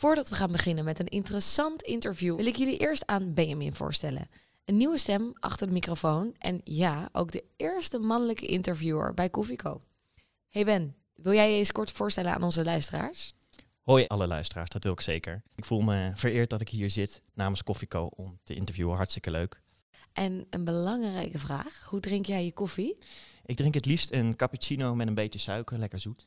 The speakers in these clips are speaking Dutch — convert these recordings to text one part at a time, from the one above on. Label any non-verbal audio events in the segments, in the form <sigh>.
Voordat we gaan beginnen met een interessant interview, wil ik jullie eerst aan Benjamin voorstellen. Een nieuwe stem achter de microfoon en ja, ook de eerste mannelijke interviewer bij Koffieco. Hey Ben, wil jij je eens kort voorstellen aan onze luisteraars? Hoi alle luisteraars, dat wil ik zeker. Ik voel me vereerd dat ik hier zit namens Koffieco om te interviewen. Hartstikke leuk. En een belangrijke vraag, hoe drink jij je koffie? Ik drink het liefst een cappuccino met een beetje suiker, lekker zoet.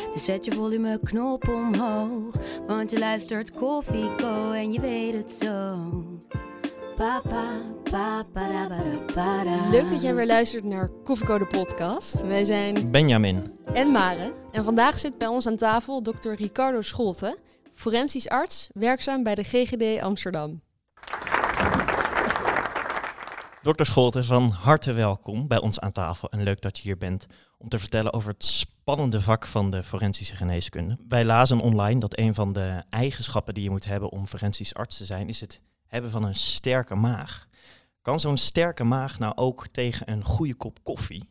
Dus zet je volumeknop omhoog. Want je luistert Koffieco en je weet het zo. Pa, pa, pa, para. Leuk dat jij weer luistert naar Koffieco de podcast. Wij zijn Benjamin, en Mare. En vandaag zit bij ons aan tafel dokter Ricardo Scholte, forensisch arts, werkzaam bij de GGD Amsterdam. dokter Scholten, van harte welkom bij ons aan tafel. En leuk dat je hier bent om te vertellen over het spannende vak van de forensische geneeskunde. Wij lazen online dat een van de eigenschappen die je moet hebben om forensisch arts te zijn, is het hebben van een sterke maag. Kan zo'n sterke maag nou ook tegen een goede kop koffie?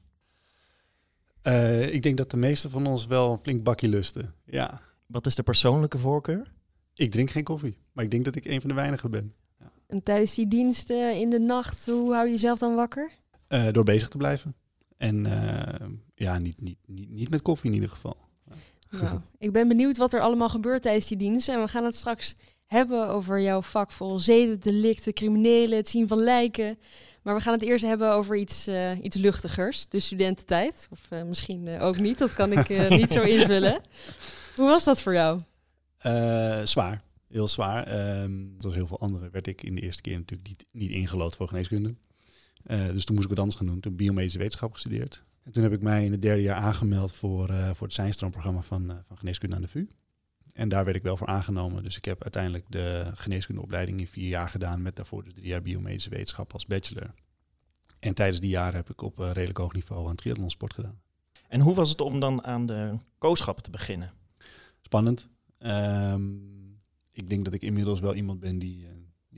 Eh, ik denk dat de meesten van ons wel een flink bakje lusten. Ja, Wat is de persoonlijke voorkeur? ik drink geen koffie, maar ik denk dat ik een van de weinigen ben. En tijdens die diensten in de nacht, hoe hou je jezelf dan wakker? Eh, door bezig te blijven. En eh, ja, niet, niet, niet, niet met koffie in ieder geval. Nou, ik ben benieuwd wat er allemaal gebeurt tijdens die diensten. En we gaan het straks hebben over jouw vak vol zedendelicten, criminelen, het zien van lijken. Maar we gaan het eerst hebben over iets, eh, iets luchtigers, de studententijd. Of eh, misschien eh, ook niet, dat kan ik eh, <laughs> niet zo invullen. Hoe was dat voor jou? Eh, zwaar, heel zwaar. Ehm zoals heel veel anderen werd ik in de eerste keer natuurlijk niet, niet ingelood voor geneeskunde. Eh, dus toen moest ik wat anders gaan doen. Toen biomedische wetenschap gestudeerd. En toen heb ik mij in het derde jaar aangemeld voor, eh, voor het zijnstroomprogramma van, eh, van geneeskunde aan de VU. En daar werd ik wel voor aangenomen. Dus ik heb uiteindelijk de geneeskundeopleiding in vier jaar gedaan. Met daarvoor dus drie jaar biomedische wetenschap als bachelor. En tijdens die jaren heb ik op redelijk hoog niveau aan triathlonsport gedaan. En hoe was het om dan aan de kooschappen te beginnen? Spannend. Ehm, ik denk dat ik inmiddels wel iemand ben die,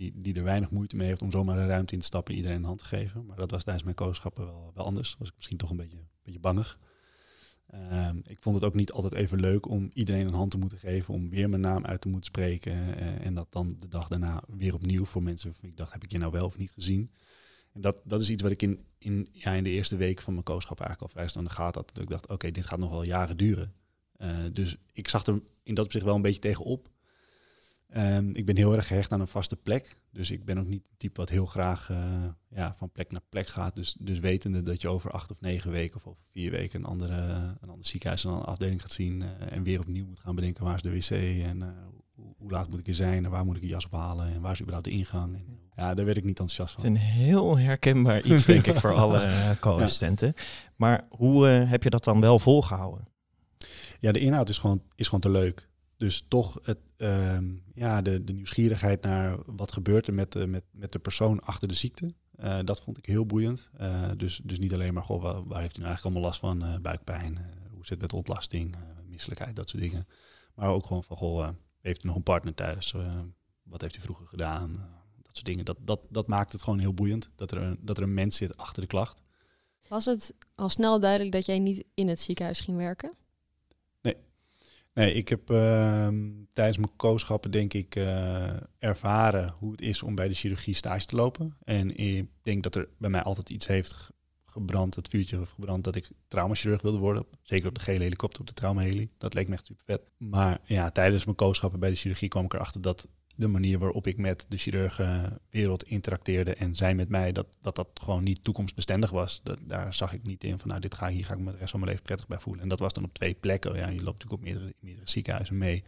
die, die er weinig moeite mee heeft om zomaar de ruimte in te stappen en iedereen een hand te geven. Maar dat was tijdens mijn kooschappen wel, wel anders. Was ik misschien toch een beetje, beetje bangig. Ehm, ik vond het ook niet altijd even leuk om iedereen een hand te moeten geven, om weer mijn naam uit te moeten spreken. eh, en dat dan de dag daarna weer opnieuw voor mensen ik dacht, heb ik je nou wel of niet gezien? En dat, dat is iets wat ik in, in, ja, in de eerste week van mijn kooschap eigenlijk al vrij snel de gaten had. Dat ik dacht, oké, dit gaat nog wel jaren duren. Eh, dus ik zag er in dat opzicht wel een beetje tegenop. Ehm, ik ben heel erg gehecht aan een vaste plek. Dus ik ben ook niet het type wat heel graag eh, ja, van plek naar plek gaat. Dus, dus wetende dat je over acht of negen weken of over vier weken een, andere, een ander ziekenhuis en een afdeling gaat zien. eh, en weer opnieuw moet gaan bedenken waar is de wc en eh, hoe, hoe laat moet ik er zijn en waar moet ik een jas ophalen en waar is überhaupt de ingang. En, ja, daar werd ik niet enthousiast Het van. is een heel herkenbaar <laughs> iets, denk ik, voor alle co-assistenten. Maar hoe heb je dat dan wel volgehouden? Ja, de inhoud is gewoon, is gewoon te leuk. Dus toch het, ehm, ja, de, de nieuwsgierigheid naar wat gebeurt er met met, met de persoon achter de ziekte. eh, dat vond ik heel boeiend. Eh, dus, dus niet alleen maar, goh, waar, heeft u nou eigenlijk allemaal last van? Eh, buikpijn, hoe zit het met ontlasting, misselijkheid, dat soort dingen. Maar ook gewoon van, goh, heeft u nog een partner thuis? Wat heeft u vroeger gedaan? Dat soort dingen. Dat, dat, dat maakt het gewoon heel boeiend. Dat er, dat er een mens zit achter de klacht. Was het al snel duidelijk dat jij niet in het ziekenhuis ging werken? Nee, ik heb ehm, tijdens mijn kooschappen denk ik eh, ervaren hoe het is om bij de chirurgie stage te lopen. En ik denk dat er bij mij altijd iets heeft ge- gebrand, het vuurtje heeft gebrand, dat ik traumachirurg wilde worden. Zeker op de gele helikopter, op de traumaheli. Dat leek me echt super vet. Maar ja, tijdens mijn kooschappen bij de chirurgie kwam ik erachter dat de manier waarop ik met de chirurgenwereld interacteerde en zij met mij, dat dat, dat gewoon niet toekomstbestendig was. Dat, daar zag ik niet in van, nou, dit ga, hier ga ik me de rest van mijn leven prettig bij voelen. En dat was dan op twee plekken. Ja, je loopt natuurlijk op meerdere, meerdere ziekenhuizen mee.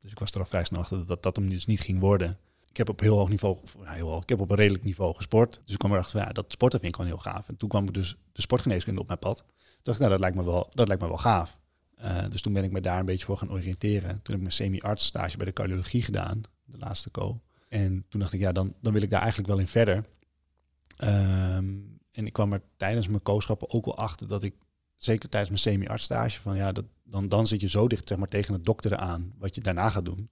Dus ik was er al vrij snel achter dat dat, dat hem dus niet ging worden. Ik heb op heel hoog niveau, nou, heel ik heb op een redelijk niveau gesport. Dus ik kwam erachter ja, dat sporten vind ik gewoon heel gaaf. En toen kwam ik dus de sportgeneeskunde op mijn pad. Toen dacht ik, nou, dat lijkt me wel, dat lijkt me wel gaaf. Eh, dus toen ben ik me daar een beetje voor gaan oriënteren. Toen heb ik mijn semi-arts stage bij de cardiologie gedaan, de laatste co. En toen dacht ik, ja, dan, dan wil ik daar eigenlijk wel in verder. Ehm, en ik kwam er tijdens mijn kooschappen ook wel achter dat ik, zeker tijdens mijn semi-artstage, van ja, dat, dan, dan zit je zo dicht zeg maar, tegen het dokteren aan wat je daarna gaat doen.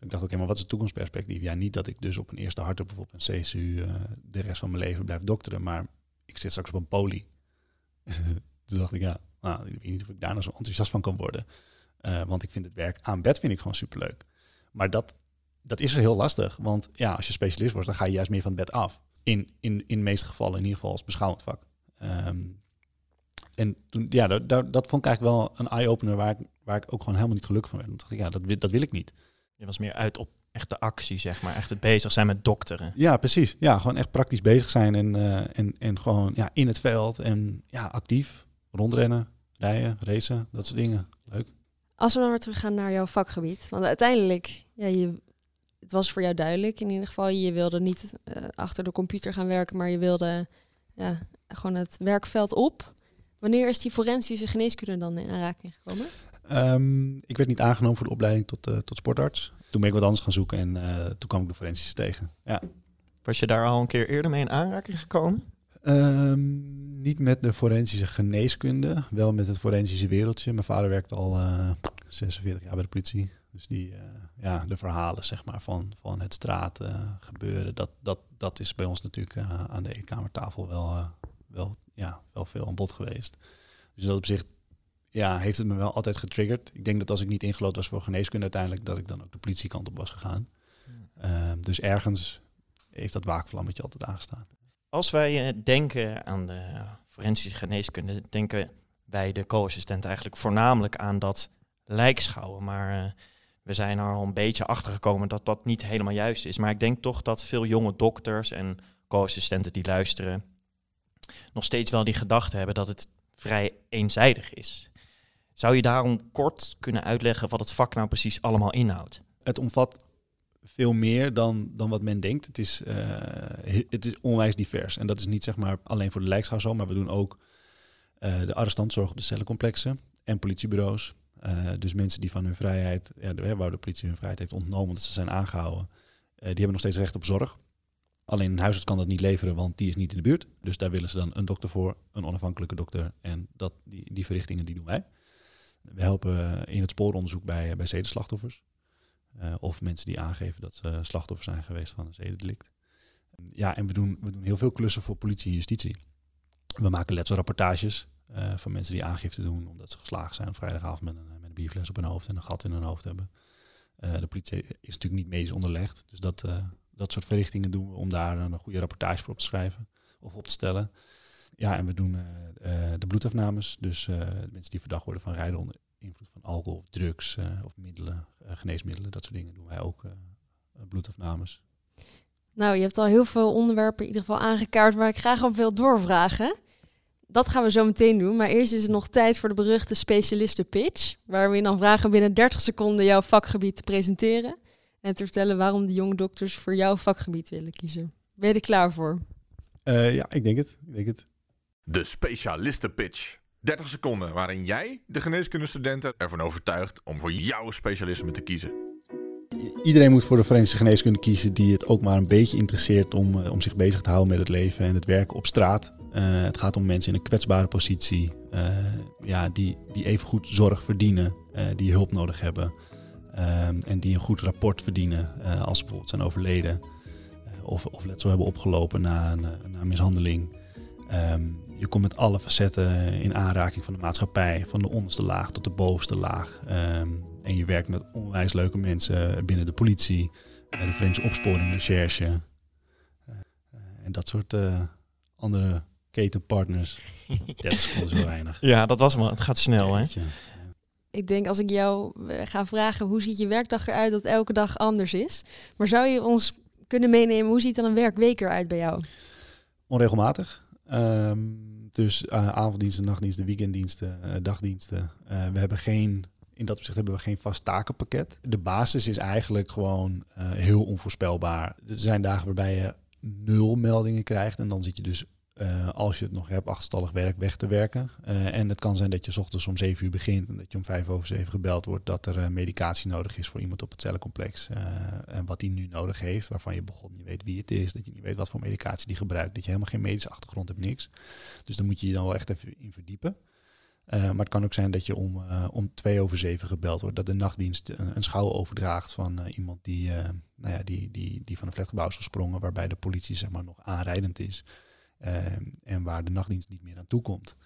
Ik dacht, oké, maar wat is het toekomstperspectief? Ja, niet dat ik dus op een eerste hart of op een CSU uh, de rest van mijn leven blijf dokteren, maar ik zit straks op een poli. <laughs> Toen dacht ik, ja, nou, ik weet niet of ik daar nou zo enthousiast van kan worden. Uh, want ik vind het werk aan bed vind ik gewoon superleuk. Maar dat, dat is er heel lastig. Want ja, als je specialist wordt, dan ga je juist meer van het bed af. In, in, in de meeste gevallen, in ieder geval als beschouwend vak. Um, en toen, ja, dat, dat, dat vond ik eigenlijk wel een eye-opener waar ik, waar ik ook gewoon helemaal niet gelukkig van werd. Toen dacht ik, ja, dat, dat wil ik niet. Je was meer uit op echte actie, zeg maar. Echt het bezig zijn met dokteren. Ja, precies. Ja, gewoon echt praktisch bezig zijn en, uh, en, en gewoon ja, in het veld en ja, actief rondrennen, rijden, racen, dat soort dingen. Leuk. Als we dan weer teruggaan naar jouw vakgebied. Want uiteindelijk, ja, je, het was voor jou duidelijk in ieder geval. Je wilde niet uh, achter de computer gaan werken, maar je wilde ja, gewoon het werkveld op. Wanneer is die forensische geneeskunde dan in aanraking gekomen? Um, ik werd niet aangenomen voor de opleiding tot, uh, tot sportarts. Toen ben ik wat anders gaan zoeken en uh, toen kwam ik de forensische tegen. Ja. Was je daar al een keer eerder mee in aanraking gekomen? Um, niet met de forensische geneeskunde, wel met het forensische wereldje. Mijn vader werkt al uh, 46 jaar bij de politie. Dus die, uh, ja, de verhalen zeg maar, van, van het straten gebeuren, dat, dat, dat is bij ons natuurlijk aan de eetkamertafel wel, wel, ja, wel veel aan bod geweest. Dus dat op zich ja, heeft het me wel altijd getriggerd. Ik denk dat als ik niet ingelood was voor geneeskunde uiteindelijk, dat ik dan ook de politiekant op was gegaan. Uh, dus ergens heeft dat waakvlammetje altijd aangestaan. Als wij uh, denken aan de forensische geneeskunde, denken wij de co-assistent eigenlijk voornamelijk aan dat lijkschouwen. Maar uh, we zijn er al een beetje achter gekomen dat dat niet helemaal juist is. Maar ik denk toch dat veel jonge dokters en co-assistenten die luisteren, nog steeds wel die gedachte hebben dat het vrij eenzijdig is. Zou je daarom kort kunnen uitleggen wat het vak nou precies allemaal inhoudt? Het omvat veel meer dan, dan wat men denkt. Het is, uh, het is onwijs divers. En dat is niet zeg maar alleen voor de lijkschouw maar we doen ook uh, de arrestantzorg op de cellencomplexen en politiebureaus. Uh, dus mensen die van hun vrijheid, ja, waar de politie hun vrijheid heeft ontnomen omdat ze zijn aangehouden, die hebben nog steeds recht op zorg. Alleen een huisarts kan dat niet leveren, want die is niet in de buurt. Dus daar willen ze dan een dokter voor, een onafhankelijke dokter. En dat, die, die verrichtingen die doen wij. We helpen in het spooronderzoek bij, bij zedenslachtoffers. Uh, of mensen die aangeven dat ze slachtoffer zijn geweest van een zedendelict. Ja, en we doen, we doen heel veel klussen voor politie en justitie. We maken letselrapportages uh, van mensen die aangifte doen omdat ze geslagen zijn op vrijdagavond met een, met een bierfles op hun hoofd en een gat in hun hoofd hebben. De politie is natuurlijk niet medisch onderlegd, dus dat, dat soort verrichtingen doen we om daar een goede rapportage voor op te schrijven of op te stellen. Ja, en we doen de bloedafnames. Dus mensen die verdacht worden van rijden onder invloed van alcohol of drugs of middelen, geneesmiddelen, dat soort dingen doen wij ook bloedafnames. Nou, je hebt al heel veel onderwerpen in ieder geval aangekaart waar ik graag op wil doorvragen. Dat gaan we zo meteen doen. Maar eerst is het nog tijd voor de beruchte specialisten pitch. Waar we dan vragen binnen 30 seconden jouw vakgebied te presenteren. En te vertellen waarom de jonge dokters voor jouw vakgebied willen kiezen. Ben je er klaar voor? Uh, ja, ik denk het. Ik denk het. De specialistenpitch. 30 seconden waarin jij de geneeskundestudenten ervan overtuigt om voor jouw specialisme te kiezen. Iedereen moet voor de forensische geneeskunde kiezen die het ook maar een beetje interesseert om, uh, om zich bezig te houden met het leven en het werken op straat. Uh, het gaat om mensen in een kwetsbare positie, uh, ja, die, die even goed zorg verdienen, die hulp nodig hebben en die een goed rapport verdienen als ze bijvoorbeeld zijn overleden of, of letsel hebben opgelopen na een, mishandeling. Um, je komt met alle facetten in aanraking van de maatschappij, van de onderste laag tot de bovenste laag. Um, en je werkt met onwijs leuke mensen binnen de politie, de Verenigde Opsporing, Recherche uh, uh, en dat soort andere ketenpartners. <laughs> 30 seconden zo weinig. Ja, dat was maar. Het gaat snel, hè? Ik denk als ik jou ga vragen hoe ziet je werkdag eruit, dat elke dag anders is. Maar zou je ons kunnen meenemen, hoe ziet dan een werkweek eruit bij jou? Onregelmatig. Um, dus uh, avonddiensten, nachtdiensten, weekenddiensten, uh, dagdiensten. Uh, we hebben geen, in dat opzicht hebben we geen vast takenpakket. De basis is eigenlijk gewoon heel onvoorspelbaar. Er zijn dagen waarbij je nul meldingen krijgt en dan zit je dus eh, als je het nog hebt, achterstallig werk weg te werken. Eh, en het kan zijn dat je ochtends om 7 uur begint en dat je om 5 over 7 gebeld wordt dat er eh, medicatie nodig is voor iemand op het cellencomplex. En wat die nu nodig heeft, waarvan je begon, je weet wie het is, dat je niet weet wat voor medicatie die gebruikt, dat je helemaal geen medische achtergrond hebt, niks. Dus daar moet je je dan wel echt even in verdiepen. Maar het kan ook zijn dat je om, om twee over zeven gebeld wordt. Dat de nachtdienst een, schouw overdraagt van iemand die, nou ja, die, die, die van een flatgebouw is gesprongen. Waarbij de politie zeg maar, nog aanrijdend is. Ehm, en waar de nachtdienst niet meer aan toe komt.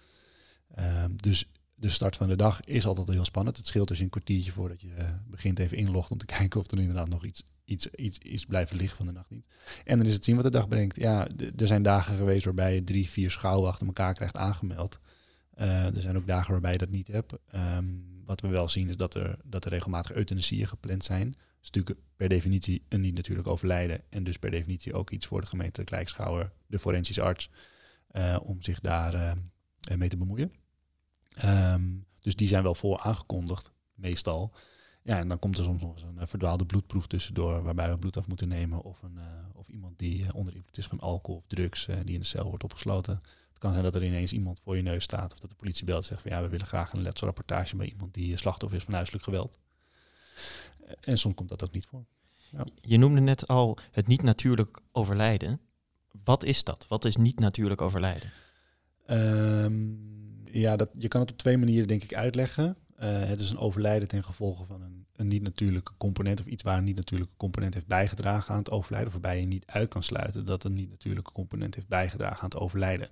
Ehm, dus de start van de dag is altijd heel spannend. Het scheelt dus een kwartiertje voordat je eh, begint even inlogt om te <laughs> kijken of er inderdaad nog iets, iets, iets is blijven liggen van de nachtdienst. En dan is het zien wat de dag brengt. Ja, er zijn dagen geweest waarbij je drie, vier schouwen achter elkaar krijgt aangemeld. Eh, er zijn ook dagen waarbij je dat niet hebt. Ehm, wat we wel zien is dat er, dat er regelmatig euthanasieën gepland zijn. Natuurlijk per definitie een niet natuurlijk overlijden. En dus per definitie ook iets voor de gemeente Kijkschouwer, de forensisch arts, eh, om zich daar eh, mee te bemoeien. Ehm, dus die zijn wel voor aangekondigd, meestal. Ja, en dan komt er soms nog eens een eh, verdwaalde bloedproef tussendoor, waarbij we bloed af moeten nemen. Of, een, eh, of iemand die eh, onder invloed is van alcohol of drugs, eh, die in de cel wordt opgesloten. Het kan zijn dat er ineens iemand voor je neus staat, of dat de politie belt en zegt van ja, we willen graag een letselrapportage bij iemand die eh, slachtoffer is van huiselijk geweld. En soms komt dat ook niet voor. Je noemde net al het niet natuurlijk overlijden. Wat is dat? Wat is niet natuurlijk overlijden? Ehm, ja, dat, je kan het op twee manieren denk ik uitleggen. Eh, het is een overlijden ten gevolge van een, een niet-natuurlijke component of iets waar een niet-natuurlijke component heeft bijgedragen aan het overlijden. Of waarbij je niet uit kan sluiten dat een niet-natuurlijke component heeft bijgedragen aan het overlijden.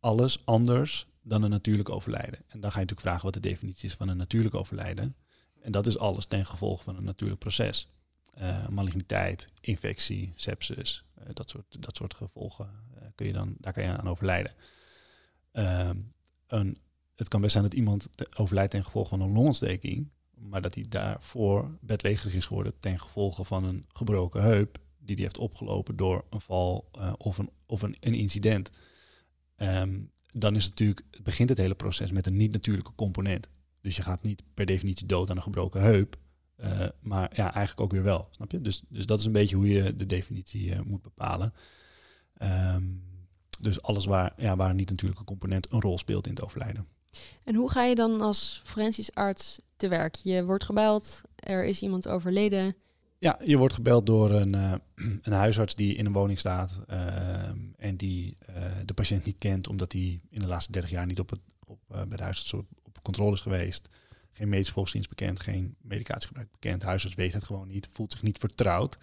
Alles anders dan een natuurlijk overlijden. En dan ga je natuurlijk vragen wat de definitie is van een natuurlijk overlijden. En dat is alles ten gevolge van een natuurlijk proces. Eh, maligniteit, infectie, sepsis, eh, dat, soort, dat soort gevolgen eh, kun je dan, daar kan je aan overlijden. Ehm, een, het kan best zijn dat iemand overlijdt ten gevolge van een longontsteking, maar dat hij daarvoor bedlegerig is geworden ten gevolge van een gebroken heup die hij heeft opgelopen door een val of, een, of een, incident. Ehm, dan is natuurlijk, begint het hele proces met een niet-natuurlijke component. Dus je gaat niet per definitie dood aan een gebroken heup, eh, maar ja, eigenlijk ook weer wel, snap je? Dus, dus dat is een beetje hoe je de definitie eh, moet bepalen. Ehm, dus alles waar, ja, waar een niet-natuurlijke component een rol speelt in het overlijden. En hoe ga je dan als forensisch arts te werk? Je wordt gebeld, er is iemand overleden. Ja, je wordt gebeld door een, eh, <clears throat> een huisarts die in een woning staat ehm, en die de patiënt niet kent omdat hij in de laatste 30 jaar niet op het, op, bij de huisarts op, op controle is geweest. Geen medische volksdienst bekend, geen medicatiegebruik bekend. Huisarts weet het gewoon niet, voelt zich niet vertrouwd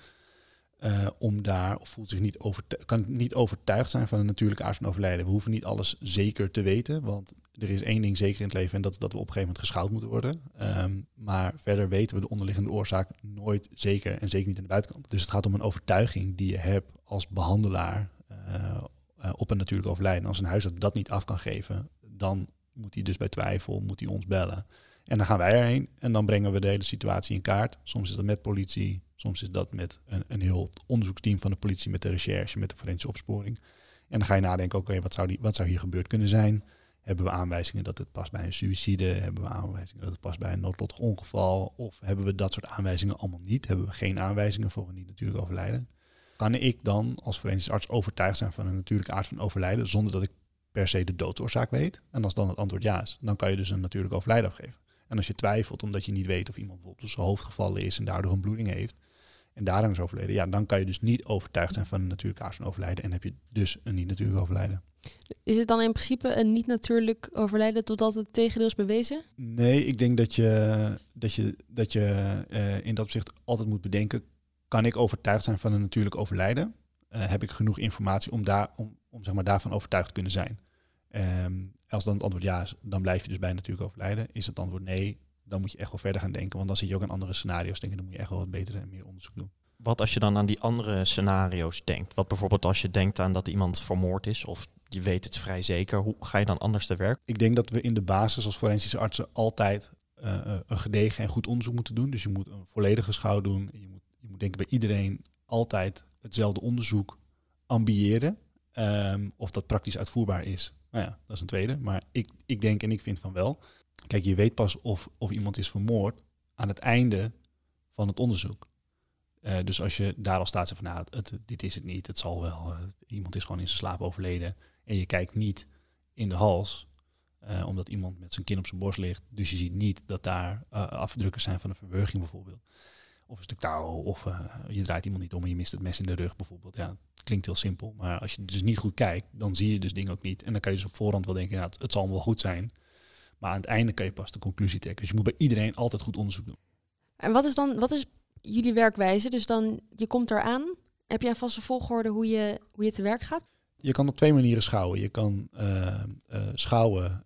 eh, om daar, of voelt zich niet overtu- kan niet overtuigd zijn van een natuurlijke aard van overlijden. We hoeven niet alles zeker te weten, want er is één ding zeker in het leven en dat dat we op een gegeven moment geschouwd moeten worden. Ehm, maar verder weten we de onderliggende oorzaak nooit zeker en zeker niet aan de buitenkant. Dus het gaat om een overtuiging die je hebt als behandelaar eh, eh, op een natuurlijk overlijden. Als een huisarts dat niet af kan geven, dan moet hij dus bij twijfel, moet hij ons bellen. En dan gaan wij erheen en dan brengen we de hele situatie in kaart. Soms is dat met politie, soms is dat met een, een heel onderzoeksteam van de politie, met de recherche, met de forensische opsporing. En dan ga je nadenken, oké, wat, zou die- wat zou hier gebeurd kunnen zijn? Hebben we aanwijzingen dat het past bij een suïcide? Hebben we aanwijzingen dat het past bij een noodlottig ongeval? Of hebben we dat soort aanwijzingen allemaal niet? Hebben we geen aanwijzingen voor een niet natuurlijk overlijden? Kan ik dan als forensisch arts overtuigd zijn van een natuurlijke aard van overlijden zonder dat ik per se de doodsoorzaak weet? En als dan het antwoord ja is, dan kan je dus een natuurlijk overlijden afgeven. En als je twijfelt omdat je niet weet of iemand bijvoorbeeld op zijn hoofd gevallen is en daardoor een bloeding heeft en daaraan is overleden, ja, dan kan je dus niet overtuigd zijn van een natuurlijke aard van overlijden en heb je dus een niet natuurlijk overlijden. Is het dan in principe een niet natuurlijk overlijden totdat het tegendeel is bewezen? Nee, ik denk dat je, dat je, dat je eh, in dat opzicht altijd moet bedenken, kan ik overtuigd zijn van een natuurlijk overlijden? Eh, heb ik genoeg informatie om, daar, om, om zeg maar, daarvan overtuigd te kunnen zijn? Ehm, als dan het antwoord ja is, dan blijf je dus bij natuurlijk overlijden. Is het antwoord nee, dan moet je echt wel verder gaan denken, want dan zit je ook aan andere scenario's denken. Dan moet je echt wel wat beter en meer onderzoek doen. Wat als je dan aan die andere scenario's denkt? Wat bijvoorbeeld als je denkt aan dat iemand vermoord is of je weet het vrij zeker, hoe ga je dan anders te werk? Ik denk dat we in de basis als forensische artsen altijd eh, eh, een gedegen en goed onderzoek moeten doen. Dus je moet een volledige schouw doen. Je moet, je moet denken bij iedereen altijd hetzelfde onderzoek ambiëren. Ehm, of dat praktisch uitvoerbaar is. Nou ja, dat is een tweede. Maar ik, ik denk en ik vind van wel. Kijk, je weet pas of, of iemand is vermoord aan het einde van het onderzoek. Eh, dus als je daar al staat, van nou, dit is het niet, het zal wel, eh, iemand is gewoon in zijn slaap overleden. En je kijkt niet in de hals, eh, omdat iemand met zijn kin op zijn borst ligt. Dus je ziet niet dat daar afdrukken zijn van een verwurging bijvoorbeeld. Of een stuk touw, of eh, je draait iemand niet om en je mist het mes in de rug bijvoorbeeld. Ja, het klinkt heel simpel, maar als je dus niet goed kijkt, dan zie je dus dingen ook niet. En dan kan je dus op voorhand wel denken, nou, het, het zal wel goed zijn. Maar aan het einde kan je pas de conclusie trekken. Dus je moet bij iedereen altijd goed onderzoek doen. En wat is dan, wat is jullie werkwijze? Dus dan, je komt eraan. Heb je een vaste volgorde hoe je, hoe je te werk gaat? Je kan op twee manieren schouwen. Je kan eh, eh, schouwen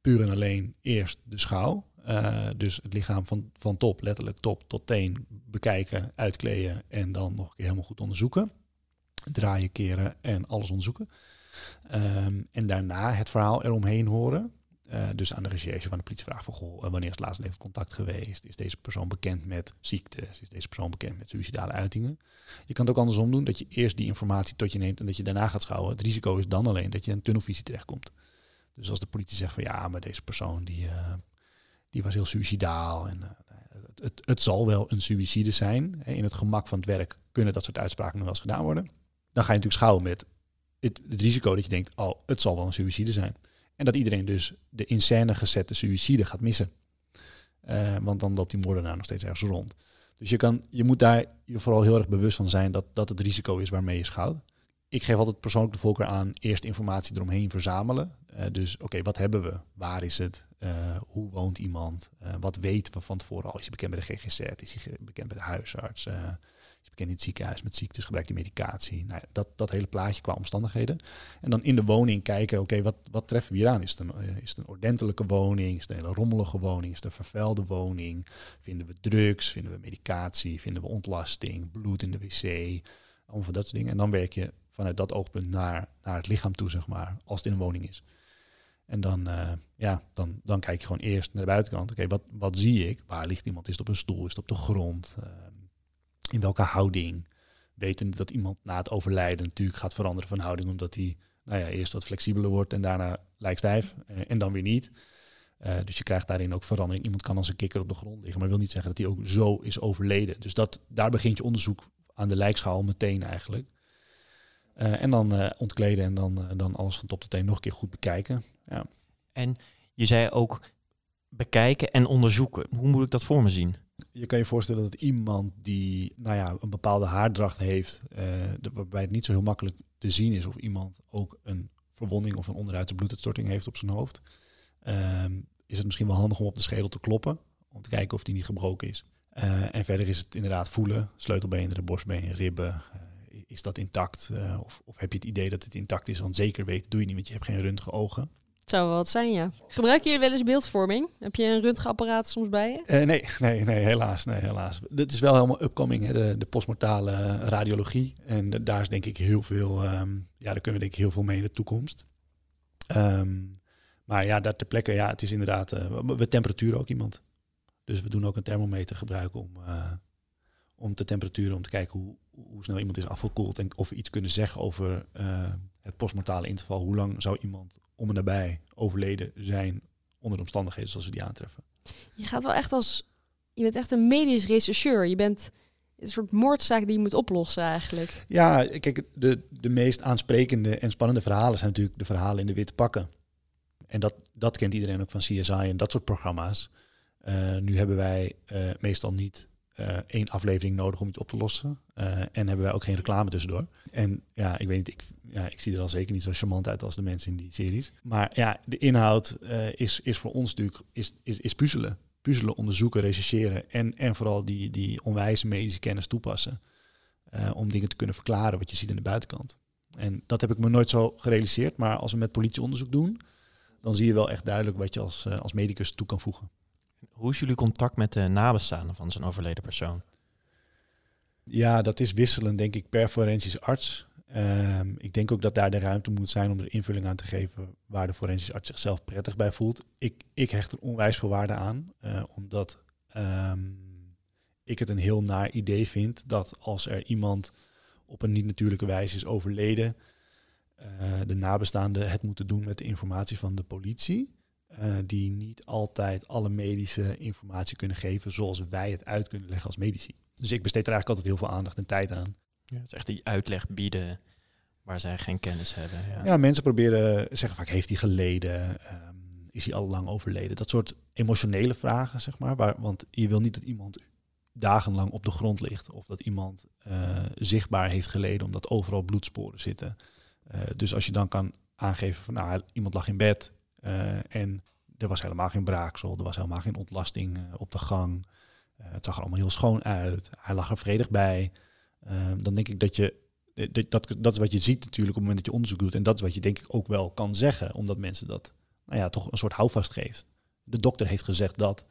puur en alleen eerst de schouw. Eh, dus het lichaam van, van top, letterlijk top tot teen, bekijken, uitkleden en dan nog een keer helemaal goed onderzoeken. Draaien, keren en alles onderzoeken. Ehm, en daarna het verhaal eromheen horen. Eh, dus aan de recherche van de politie vragen van, goh, eh, wanneer is het laatst levend contact geweest? Is deze persoon bekend met ziektes? Is deze persoon bekend met suïcidale uitingen? Je kan het ook andersom doen, dat je eerst die informatie tot je neemt en dat je daarna gaat schouwen. Het risico is dan alleen dat je in een tunnelvisie terechtkomt. Dus als de politie zegt van, ja, maar deze persoon die, die was heel suïcidaal en eh, het, het, het zal wel een suïcide zijn. In het gemak van het werk kunnen dat soort uitspraken nog wel eens gedaan worden. Dan ga je natuurlijk schouwen met het, het risico dat je denkt, oh, het zal wel een suïcide zijn. En dat iedereen dus de in scène gezette suïcide gaat missen. Eh, want dan loopt die moordenaar nog steeds ergens rond. Dus je, kan, je moet daar je vooral heel erg bewust van zijn dat dat het risico is waarmee je schouwt. Ik geef altijd persoonlijk de voorkeur aan eerst informatie eromheen verzamelen. Eh, dus oké, wat hebben we? Waar is het? Eh, hoe woont iemand? Eh, wat weten we van tevoren al? Is hij bekend bij de GGZ? Is hij bekend bij de huisarts? Eh, is hij bekend in het ziekenhuis met ziektes? Gebruikt hij medicatie? Nou, dat, dat hele plaatje qua omstandigheden. En dan in de woning kijken, oké, wat, wat treffen we hier aan? Is het, een, is het een ordentelijke woning? Is het een hele rommelige woning? Is het een vervuilde woning? Vinden we drugs? Vinden we medicatie? Vinden we ontlasting? Bloed in de wc? Allemaal van dat soort dingen. En dan werk je vanuit dat oogpunt naar, naar het lichaam toe, zeg maar, als het in een woning is. En dan, eh, ja, dan, dan kijk je gewoon eerst naar de buitenkant. Oké, wat, wat zie ik? Waar ligt iemand? Is het op een stoel? Is het op de grond? Eh, in welke houding? Wetende dat iemand na het overlijden natuurlijk gaat veranderen van houding, omdat hij nou ja, eerst wat flexibeler wordt en daarna lijkt stijf eh, en dan weer niet. Eh, dus je krijgt daarin ook verandering. Iemand kan als een kikker op de grond liggen, maar wil niet zeggen dat hij ook zo is overleden. Dus dat, daar begint je onderzoek aan de lijkschaal meteen eigenlijk. Eh, en dan eh, ontkleden en dan, eh, dan alles van top tot teen nog een keer goed bekijken. Ja. En je zei ook bekijken en onderzoeken. Hoe moet ik dat voor me zien? Je kan je voorstellen dat iemand die nou ja, een bepaalde haardracht heeft, eh, de- waarbij het niet zo heel makkelijk te zien is of iemand ook een verwonding of een onderuit de bloeduitstorting heeft op zijn hoofd, ehm, is het misschien wel handig om op de schedel te kloppen, om te kijken of die niet gebroken is. Eh, en verder is het inderdaad voelen, sleutelbenen, borstbeen, ribben. Is dat intact? Eh, of, of heb je het idee dat het intact is? Want zeker weten doe je niet, want je hebt geen röntgenogen. Het zou wel wat zijn, ja. Gebruiken jullie wel eens beeldvorming? Heb je een röntgenapparaat soms bij je? Eh, nee, nee, nee, helaas. Nee, helaas. Dit is wel helemaal upcoming, hè, de, de postmortale radiologie. En da- daar is denk ik heel veel, ehm, ja, daar kunnen we denk ik heel veel mee in de toekomst. Ehm, maar ja, daar ter plekke, ja, het is inderdaad, eh, we, temperaturen ook iemand. Dus we doen ook een thermometer gebruiken om, om te temperaturen, om te kijken hoe, hoe snel iemand is afgekoeld. En of we iets kunnen zeggen over eh, het postmortale interval. Hoe lang zou iemand om en nabij overleden zijn onder de omstandigheden zoals we die aantreffen. Je gaat wel echt als... Je bent echt een medisch rechercheur. Je bent een soort moordzaak die je moet oplossen eigenlijk. Ja, kijk, de, de meest aansprekende en spannende verhalen zijn natuurlijk de verhalen in de witte pakken. En dat, dat kent iedereen ook van CSI en dat soort programma's. Eh, nu hebben wij eh, meestal niet één aflevering nodig om iets op te lossen. Eh, en hebben wij ook geen reclame tussendoor. En ja, ik weet niet, ik, ja, ik zie er al zeker niet zo charmant uit als de mensen in die series. Maar ja, de inhoud eh, is, is voor ons natuurlijk is, is, is puzzelen. Puzzelen, onderzoeken, rechercheren en, en vooral die, die onwijze medische kennis toepassen. eh, om dingen te kunnen verklaren wat je ziet aan de buitenkant. En dat heb ik me nooit zo gerealiseerd. Maar als we met politieonderzoek doen, dan zie je wel echt duidelijk wat je als, eh, als medicus toe kan voegen. Hoe is jullie contact met de nabestaanden van zo'n overleden persoon? Ja, dat is wisselend, denk ik, per forensisch arts. Ehm, ik denk ook dat daar de ruimte moet zijn om er invulling aan te geven waar de forensisch arts zichzelf prettig bij voelt. Ik, ik hecht er onwijs veel waarde aan, eh, omdat ehm, ik het een heel naar idee vind dat als er iemand op een niet-natuurlijke wijze is overleden, eh, de nabestaanden het moeten doen met de informatie van de politie. Eh, die niet altijd alle medische informatie kunnen geven zoals wij het uit kunnen leggen als medici. Dus ik besteed er eigenlijk altijd heel veel aandacht en tijd aan. Ja, het is echt die uitleg bieden waar zij geen kennis hebben. Ja. Ja, mensen proberen, zeggen vaak, heeft hij geleden? Ehm, is hij al lang overleden? Dat soort emotionele vragen, zeg maar. Waar, want je wil niet dat iemand dagenlang op de grond ligt. Of dat iemand eh, zichtbaar heeft geleden omdat overal bloedsporen zitten. Eh, dus als je dan kan aangeven van, nou, iemand lag in bed en er was helemaal geen braaksel, er was helemaal geen ontlasting op de gang. het zag er allemaal heel schoon uit. Hij lag er vredig bij. Ehm, dan denk ik dat je dat, dat, dat is wat je ziet natuurlijk op het moment dat je onderzoek doet. En dat is wat je denk ik ook wel kan zeggen, omdat mensen dat nou ja, toch een soort houvast geeft. De dokter heeft gezegd dat.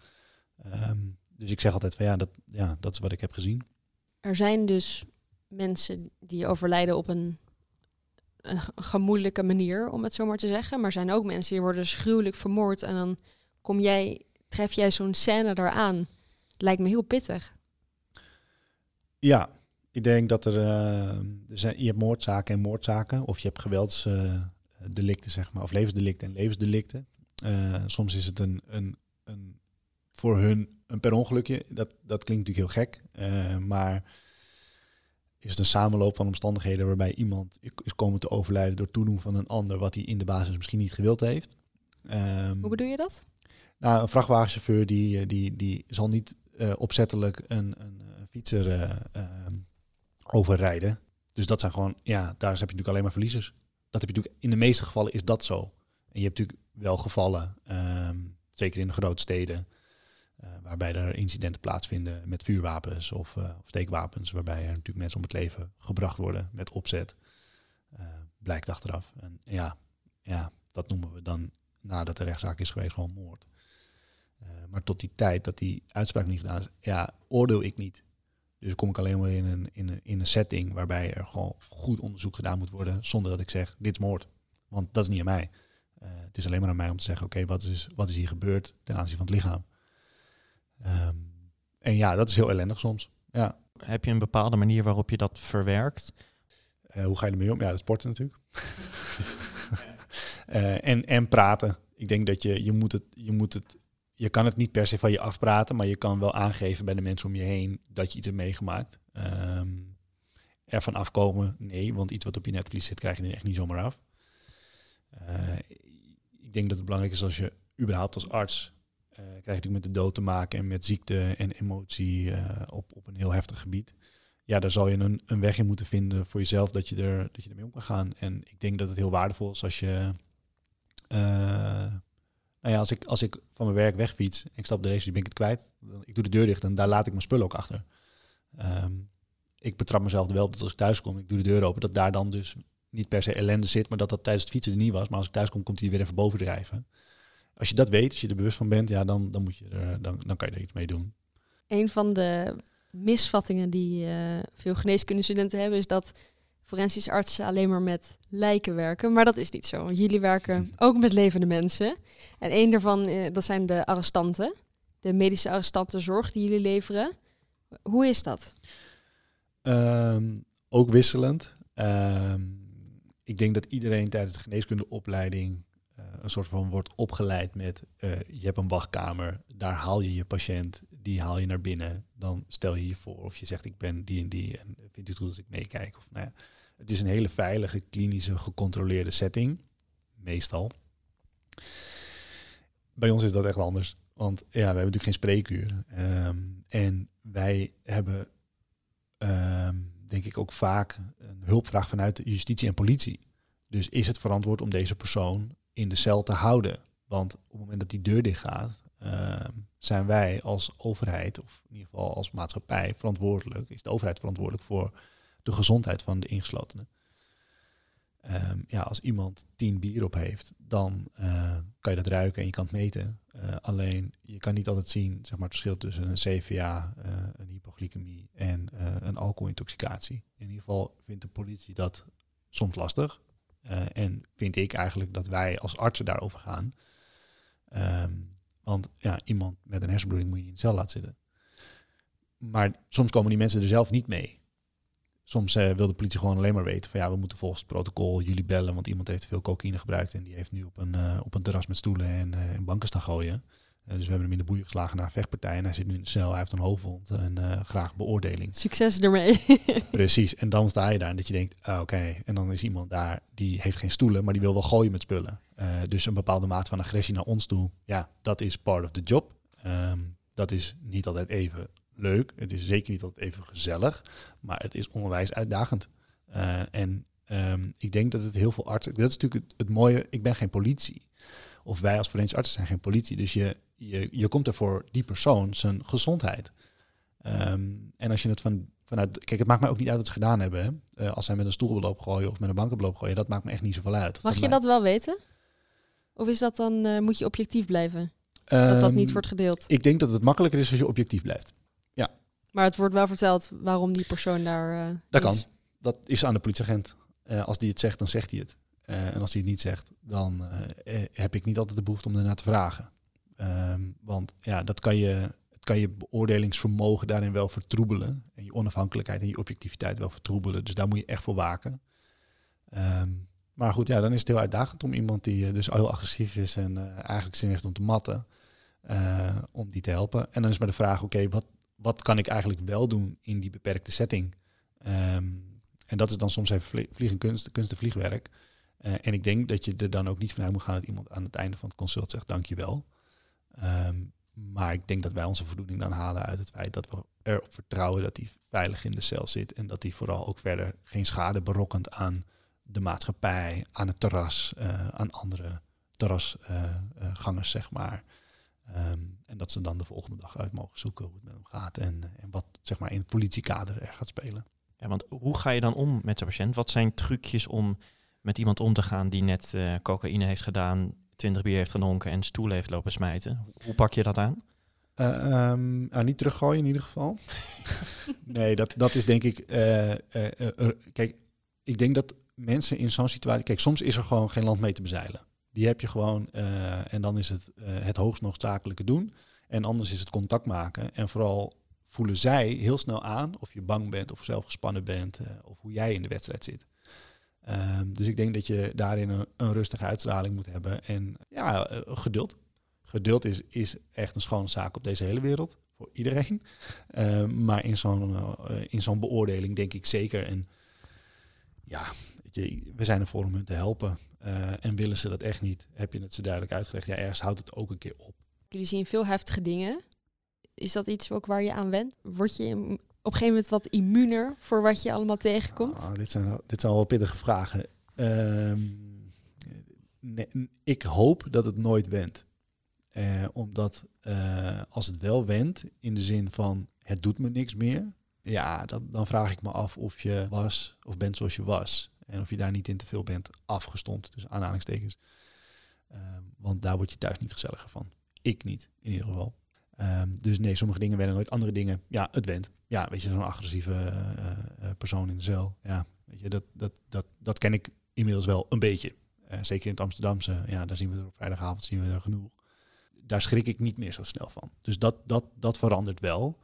Ehm, dus ik zeg altijd van ja dat, ja, dat is wat ik heb gezien. Er zijn dus mensen die overlijden op een, een gemoedelijke manier, om het zo maar te zeggen. Maar er zijn ook mensen die worden gruwelijk vermoord. En dan kom jij, tref jij zo'n scène eraan. Lijkt me heel pittig. Ja, ik denk dat er, uh, er zijn, je hebt moordzaken en moordzaken. Of je hebt geweldsdelicten, zeg maar. Of levensdelicten en levensdelicten. Uh, soms is het een, een, een, voor hun een per ongelukje. Dat, dat klinkt natuurlijk heel gek. Uh, maar is het een samenloop van omstandigheden waarbij iemand is komen te overlijden door toedoen van een ander wat hij in de basis misschien niet gewild heeft. Um, Hoe bedoel je dat? Nou, een vrachtwagenchauffeur die, die, die zal niet uh, opzettelijk een, een, een fietser uh, overrijden. Dus dat zijn gewoon, ja, daar heb je natuurlijk alleen maar verliezers. Dat heb je natuurlijk, in de meeste gevallen is dat zo. En je hebt natuurlijk wel gevallen, um, zeker in de grote steden, waarbij er incidenten plaatsvinden met vuurwapens of, uh, of, steekwapens, waarbij er natuurlijk mensen om het leven gebracht worden met opzet. Uh, blijkt achteraf. En ja, ja, dat noemen we dan nadat de rechtszaak is geweest gewoon moord. maar tot die tijd dat die uitspraak niet gedaan is, ja, oordeel ik niet. Dus kom ik alleen maar in een, in, een, in een setting waarbij er gewoon goed onderzoek gedaan moet worden, zonder dat ik zeg, dit is moord. Want dat is niet aan mij. Het is alleen maar aan mij om te zeggen, oké, wat, is, wat is hier gebeurd ten aanzien van het lichaam? Um, en ja, dat is heel ellendig soms. Ja. Heb je een bepaalde manier waarop je dat verwerkt? Uh, hoe ga je ermee om? Ja, dat sporten natuurlijk. uh, <laughs> en, en praten. Ik denk dat je, je moet het, je moet het je kan het niet per se van je afpraten, maar je kan wel aangeven bij de mensen om je heen dat je iets hebt meegemaakt. Um, ervan afkomen, nee, want iets wat op je netvlies zit, krijg je er echt niet zomaar af. Uh, ik denk dat het belangrijk is als je überhaupt als arts krijg je natuurlijk met de dood te maken en met ziekte en emotie uh, op, op een heel heftig gebied. Ja, daar zal je een, een weg in moeten vinden voor jezelf dat je, er, dat je ermee om kan gaan. En ik denk dat het heel waardevol is als je nou ja, als ik, als ik van mijn werk wegfiets en ik stap de race, ben ik het kwijt. Ik doe de deur dicht en daar laat ik mijn spullen ook achter. Um, ik betrap mezelf wel op dat als ik thuis kom, ik doe de deur open, dat daar dan dus niet per se ellende zit, maar dat dat tijdens het fietsen er niet was. Maar als ik thuis kom, komt hij weer even boven drijven. Als je dat weet, als je er bewust van bent, ja, dan, dan, moet je er, dan, dan kan je er iets mee doen. Een van de misvattingen die uh, veel geneeskundestudenten hebben, is dat forensisch artsen alleen maar met lijken werken. Maar dat is niet zo. Jullie werken <laughs> ook met levende mensen. En een daarvan, eh, dat zijn de arrestanten. De medische arrestantenzorg die jullie leveren. Hoe is dat? Um, ook wisselend. Um, ik denk dat iedereen tijdens de geneeskundeopleiding een soort van wordt opgeleid met uh, je hebt een wachtkamer, daar haal je je patiënt, die haal je naar binnen. Dan stel je je voor of je zegt ik ben die en die en vindt u het goed als ik meekijk? Of nou ja, het is een hele veilige, klinische, gecontroleerde setting. Meestal. Bij ons is dat echt anders. Want ja, we hebben natuurlijk geen spreekuur. Um, en wij hebben, um, denk ik, ook vaak een hulpvraag vanuit de justitie en politie. Dus is het verantwoord om deze persoon in de cel te houden? Want op het moment dat die deur dicht gaat, um, zijn wij als overheid, of in ieder geval als maatschappij, verantwoordelijk. Is de overheid verantwoordelijk voor de gezondheid van de ingeslotenen. Um, ja, als iemand tien bier op heeft, dan uh, kan je dat ruiken en je kan het meten. Uh, alleen je kan niet altijd zien zeg maar, het verschil tussen een CVA, uh, eh, een hypoglycemie en een alcoholintoxicatie. In ieder geval vindt de politie dat soms lastig. En vind ik eigenlijk dat wij als artsen daarover gaan. Um, want ja, iemand met een hersenbloeding moet je in de cel laten zitten. Maar soms komen die mensen er zelf niet mee. Soms eh, wil de politie gewoon alleen maar weten van ja, we moeten volgens het protocol jullie bellen, want iemand heeft veel cocaïne gebruikt en die heeft nu op een, eh, op een terras met stoelen en eh, banken staan gooien. Eh, dus we hebben hem in de boeien geslagen naar een vechtpartij en hij zit nu in de cel, hij heeft een hoofdwond en eh, graag beoordeling. Succes ermee. <laughs> Precies, en dan sta je daar en dat je denkt, ah, oké, en dan is iemand daar die heeft geen stoelen, maar die wil wel gooien met spullen. Eh, dus een bepaalde mate van agressie naar ons toe, ja, dat is part of the job. Ehm, dat is niet altijd even leuk, het is zeker niet altijd even gezellig, maar het is onwijs uitdagend. En ehm, ik denk dat het heel veel artsen, dat is natuurlijk het, het mooie, ik ben geen politie. Of wij als forensisch artsen zijn geen politie, dus je, je, je komt er voor die persoon zijn gezondheid. Ehm, en als je het van, vanuit... Kijk, het maakt mij ook niet uit wat ze gedaan hebben. Hè? Eh, als zij met een stoelbeloop gooien of met een bankenbeloop gooien, dat maakt me echt niet zoveel uit. Mag je mij- dat wel weten? Of is dat dan, eh, moet je objectief blijven? Dat dat niet Ehm, wordt gedeeld. Ik denk dat het makkelijker is als je objectief blijft. Maar het wordt wel verteld waarom die persoon daar. eh, Dat is. kan. Dat is aan de politieagent. Als die het zegt, dan zegt hij het. En als hij het niet zegt, dan heb ik niet altijd de behoefte om ernaar te vragen. Ehm, want ja, dat kan je, het kan je beoordelingsvermogen daarin wel vertroebelen. En je onafhankelijkheid en je objectiviteit wel vertroebelen. Dus daar moet je echt voor waken. Ehm, maar goed, ja, dan is het heel uitdagend om iemand die eh, dus heel agressief is en eh, eigenlijk zin heeft om te matten, eh, om die te helpen. En dan is maar de vraag, oké, wat, wat kan ik eigenlijk wel doen in die beperkte setting? Ehm, en dat is dan soms even vlie- vliegen kunst, en vliegwerk. En ik denk dat je er dan ook niet vanuit moet gaan dat iemand aan het einde van het consult zegt dankjewel. Ehm maar ik denk dat wij onze voldoening dan halen uit het feit dat we erop vertrouwen dat hij veilig in de cel zit. En dat hij vooral ook verder geen schade berokkent aan de maatschappij, aan het terras, eh, aan andere terrasgangers, zeg maar. Ehm, en dat ze dan de volgende dag uit mogen zoeken hoe het met hem gaat en, en wat zeg maar in het politiekader er gaat spelen. Ja, want hoe ga je dan om met zo'n patiënt? Wat zijn trucjes om met iemand om te gaan die net eh, cocaïne heeft gedaan, 20 bier heeft gedronken en stoel heeft lopen smijten? Hoe- pak je dat aan? Eh, ehm, nou, niet teruggooien in ieder geval. <laughs> nee, dat, dat is denk ik. eh, eh, kijk, ik denk dat mensen in zo'n situatie. Kijk, soms is er gewoon geen land mee te bezeilen. Die heb je gewoon. eh, en dan is het eh, het hoogst noodzakelijke doen. En anders is het contact maken. En vooral voelen zij heel snel aan of je bang bent of zelf gespannen bent. eh, of hoe jij in de wedstrijd zit. Ehm, dus ik denk dat je daarin een, een rustige uitstraling moet hebben. En ja, eh, geduld geduld is, is echt een schone zaak op deze hele wereld. Voor iedereen. Eh, maar in zo'n eh, in zo'n beoordeling denk ik zeker. En ja, weet je, we zijn er voor om hun te helpen. Eh, en willen ze dat echt niet, heb je het ze duidelijk uitgelegd. Ja, ergens houdt het ook een keer op. Jullie zien veel heftige dingen. Is dat iets ook waar je aan went? Word je op een gegeven moment wat immuuner voor wat je allemaal tegenkomt? Ah, dit, zijn, dit zijn wel pittige vragen. Ehm, ik hoop dat het nooit wendt. Eh, omdat eh, als het wel wendt, in de zin van het doet me niks meer, ja, dan, dan vraag ik me af of je was of bent zoals je was. En of je daar niet in te veel bent afgestompt, dus aanhalingstekens. Ehm, want daar word je thuis niet gezelliger van. Ik niet, in ieder geval. Ehm, dus nee, sommige dingen wennen nooit. Andere dingen, ja, het went. Ja, weet je, zo'n agressieve eh, eh, persoon in de cel. Ja, weet je, dat, dat, dat, dat ken ik inmiddels wel een beetje. Eh, zeker in het Amsterdamse, ja, daar zien we er op vrijdagavond zien we er genoeg. Daar schrik ik niet meer zo snel van. Dus dat, dat, dat verandert wel.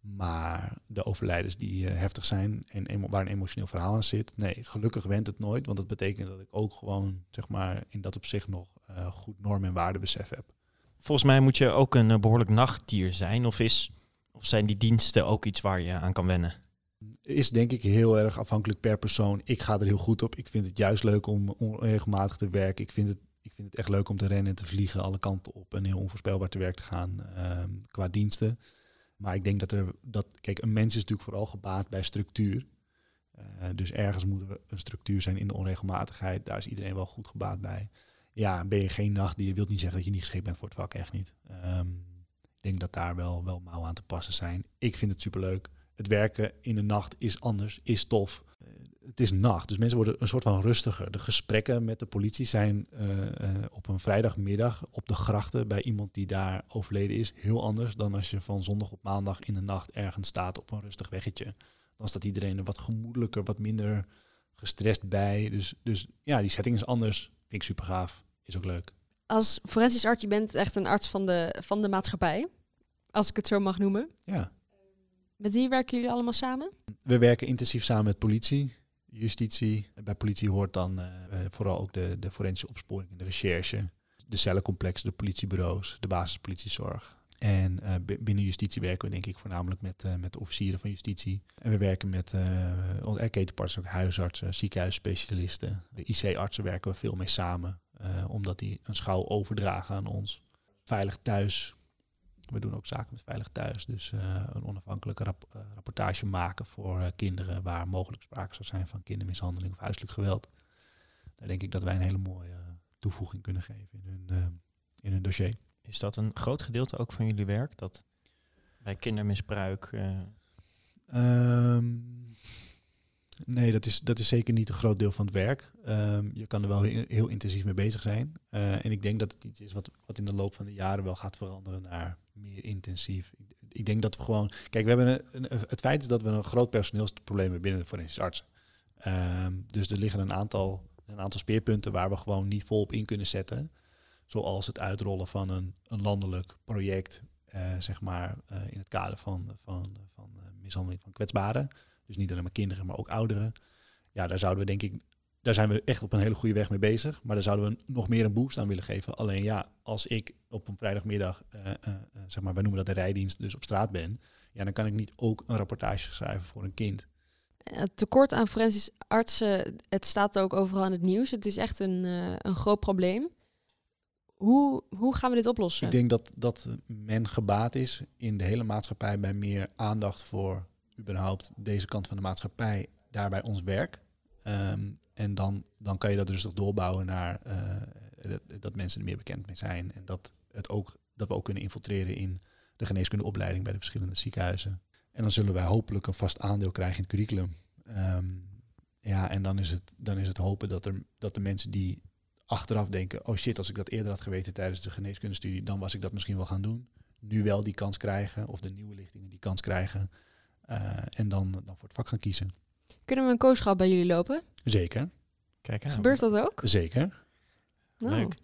Maar de overlijdens die eh, heftig zijn en waar een emotioneel verhaal aan zit, nee, gelukkig went het nooit. Want dat betekent dat ik ook gewoon, zeg maar, in dat opzicht nog eh, goed norm- en waardebesef heb. Volgens mij moet je ook een eh, behoorlijk nachtdier zijn. Of, is, of zijn die diensten ook iets waar je aan kan wennen? is denk ik heel erg afhankelijk per persoon. Ik ga er heel goed op. Ik vind het juist leuk om onregelmatig te werken. Ik vind het, ik vind het echt leuk om te rennen en te vliegen alle kanten op en heel onvoorspelbaar te werk te gaan ehm, qua diensten. Maar ik denk dat er dat kijk, een mens is natuurlijk vooral gebaat bij structuur. Eh, dus ergens moet er een structuur zijn in de onregelmatigheid. Daar is iedereen wel goed gebaat bij. Ja, ben je geen nachtdier, wil niet zeggen dat je niet geschikt bent voor het vak, echt niet. Ehm, ik denk dat daar wel, wel aan te passen zijn. Ik vind het superleuk het werken in de nacht is anders, is tof. Eh, het is nacht, dus mensen worden een soort van rustiger. De gesprekken met de politie zijn eh, eh, op een vrijdagmiddag op de grachten bij iemand die daar overleden is heel anders dan als je van zondag op maandag in de nacht ergens staat op een rustig weggetje. Dan staat iedereen er wat gemoedelijker, wat minder gestrest bij. Dus, dus ja, die setting is anders. Vind ik super gaaf. Is ook leuk. Als forensisch arts, je bent echt een arts van de, van de maatschappij. Als ik het zo mag noemen. Ja. Met wie werken jullie allemaal samen? we werken intensief samen met politie, justitie. Bij politie hoort dan uh, vooral ook de, de forensische opsporing en de recherche. De cellencomplexen, de politiebureaus, de basispolitiezorg. En uh, binnen justitie werken we denk ik voornamelijk met, uh, met de officieren van justitie. En we werken met uh, ketenpartners, ook huisartsen, ziekenhuisspecialisten. De IC-artsen werken we veel mee samen, omdat die een schouw overdragen aan ons. Veilig thuis. We doen ook zaken met Veilig Thuis. Dus een onafhankelijke rap rapportage maken voor kinderen waar mogelijk sprake zou zijn van kindermishandeling of huiselijk geweld. Daar denk ik dat wij een hele mooie toevoeging kunnen geven in hun, in hun dossier. Is dat een groot gedeelte ook van jullie werk? Dat bij kindermisbruik. Uh... Um, nee, dat is, dat is zeker niet een groot deel van het werk. Um, je kan er wel heel, intensief mee bezig zijn. Uh, en ik denk dat het iets is wat, wat in de loop van de jaren wel gaat veranderen naar meer intensief. Ik, denk dat we gewoon. Kijk, we hebben een, het feit is dat we een groot personeelsprobleem hebben binnen de forensische artsen. Um, dus er liggen een aantal, een aantal speerpunten waar we gewoon niet volop in kunnen zetten. Zoals het uitrollen van een, een landelijk project, uh, zeg maar, uh, in het kader van, van, van uh, mishandeling van kwetsbaren. Dus niet alleen maar kinderen, maar ook ouderen. Ja, daar zouden we denk ik, daar zijn we echt op een hele goede weg mee bezig. Maar daar zouden we nog meer een boost aan willen geven. Alleen ja, als ik op een vrijdagmiddag, zeg maar, wij noemen dat de rijdienst, dus op straat ben. Ja, dan kan ik niet ook een rapportage schrijven voor een kind. Het tekort aan forensisch artsen, het staat ook overal in het nieuws. Het is echt een, een groot probleem. Hoe, hoe gaan we dit oplossen? Ik denk dat, dat men gebaat is in de hele maatschappij bij meer aandacht voor überhaupt deze kant van de maatschappij, daarbij ons werk. Um, en dan, dan kan je dat rustig doorbouwen naar uh, dat, dat, mensen er meer bekend mee zijn. En dat, het ook, dat we ook kunnen infiltreren in de geneeskundeopleiding bij de verschillende ziekenhuizen. En dan zullen wij hopelijk een vast aandeel krijgen in het curriculum. Um, ja, en dan is het, dan is het hopen dat, er, dat de mensen die achteraf denken, oh shit, als ik dat eerder had geweten tijdens de geneeskundestudie, dan was ik dat misschien wel gaan doen. Nu wel die kans krijgen, of de nieuwe lichtingen die kans krijgen. Uh, en dan, dan voor het vak gaan kiezen. Kunnen we een kooschap bij jullie lopen? Zeker. Kijk aan. Gebeurt dat ook? Zeker. Nou. Leuk.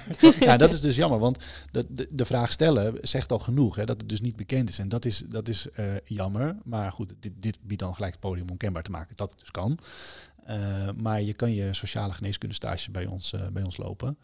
<laughs> ja, dat is dus jammer, want de, de, de, vraag stellen zegt al genoeg, hè, dat het dus niet bekend is. En dat is, dat is uh, jammer, maar goed, dit, dit biedt dan gelijk het podium om kenbaar te maken dat het dus kan. Uh, maar je kan je sociale geneeskundestage bij ons, uh, bij ons lopen.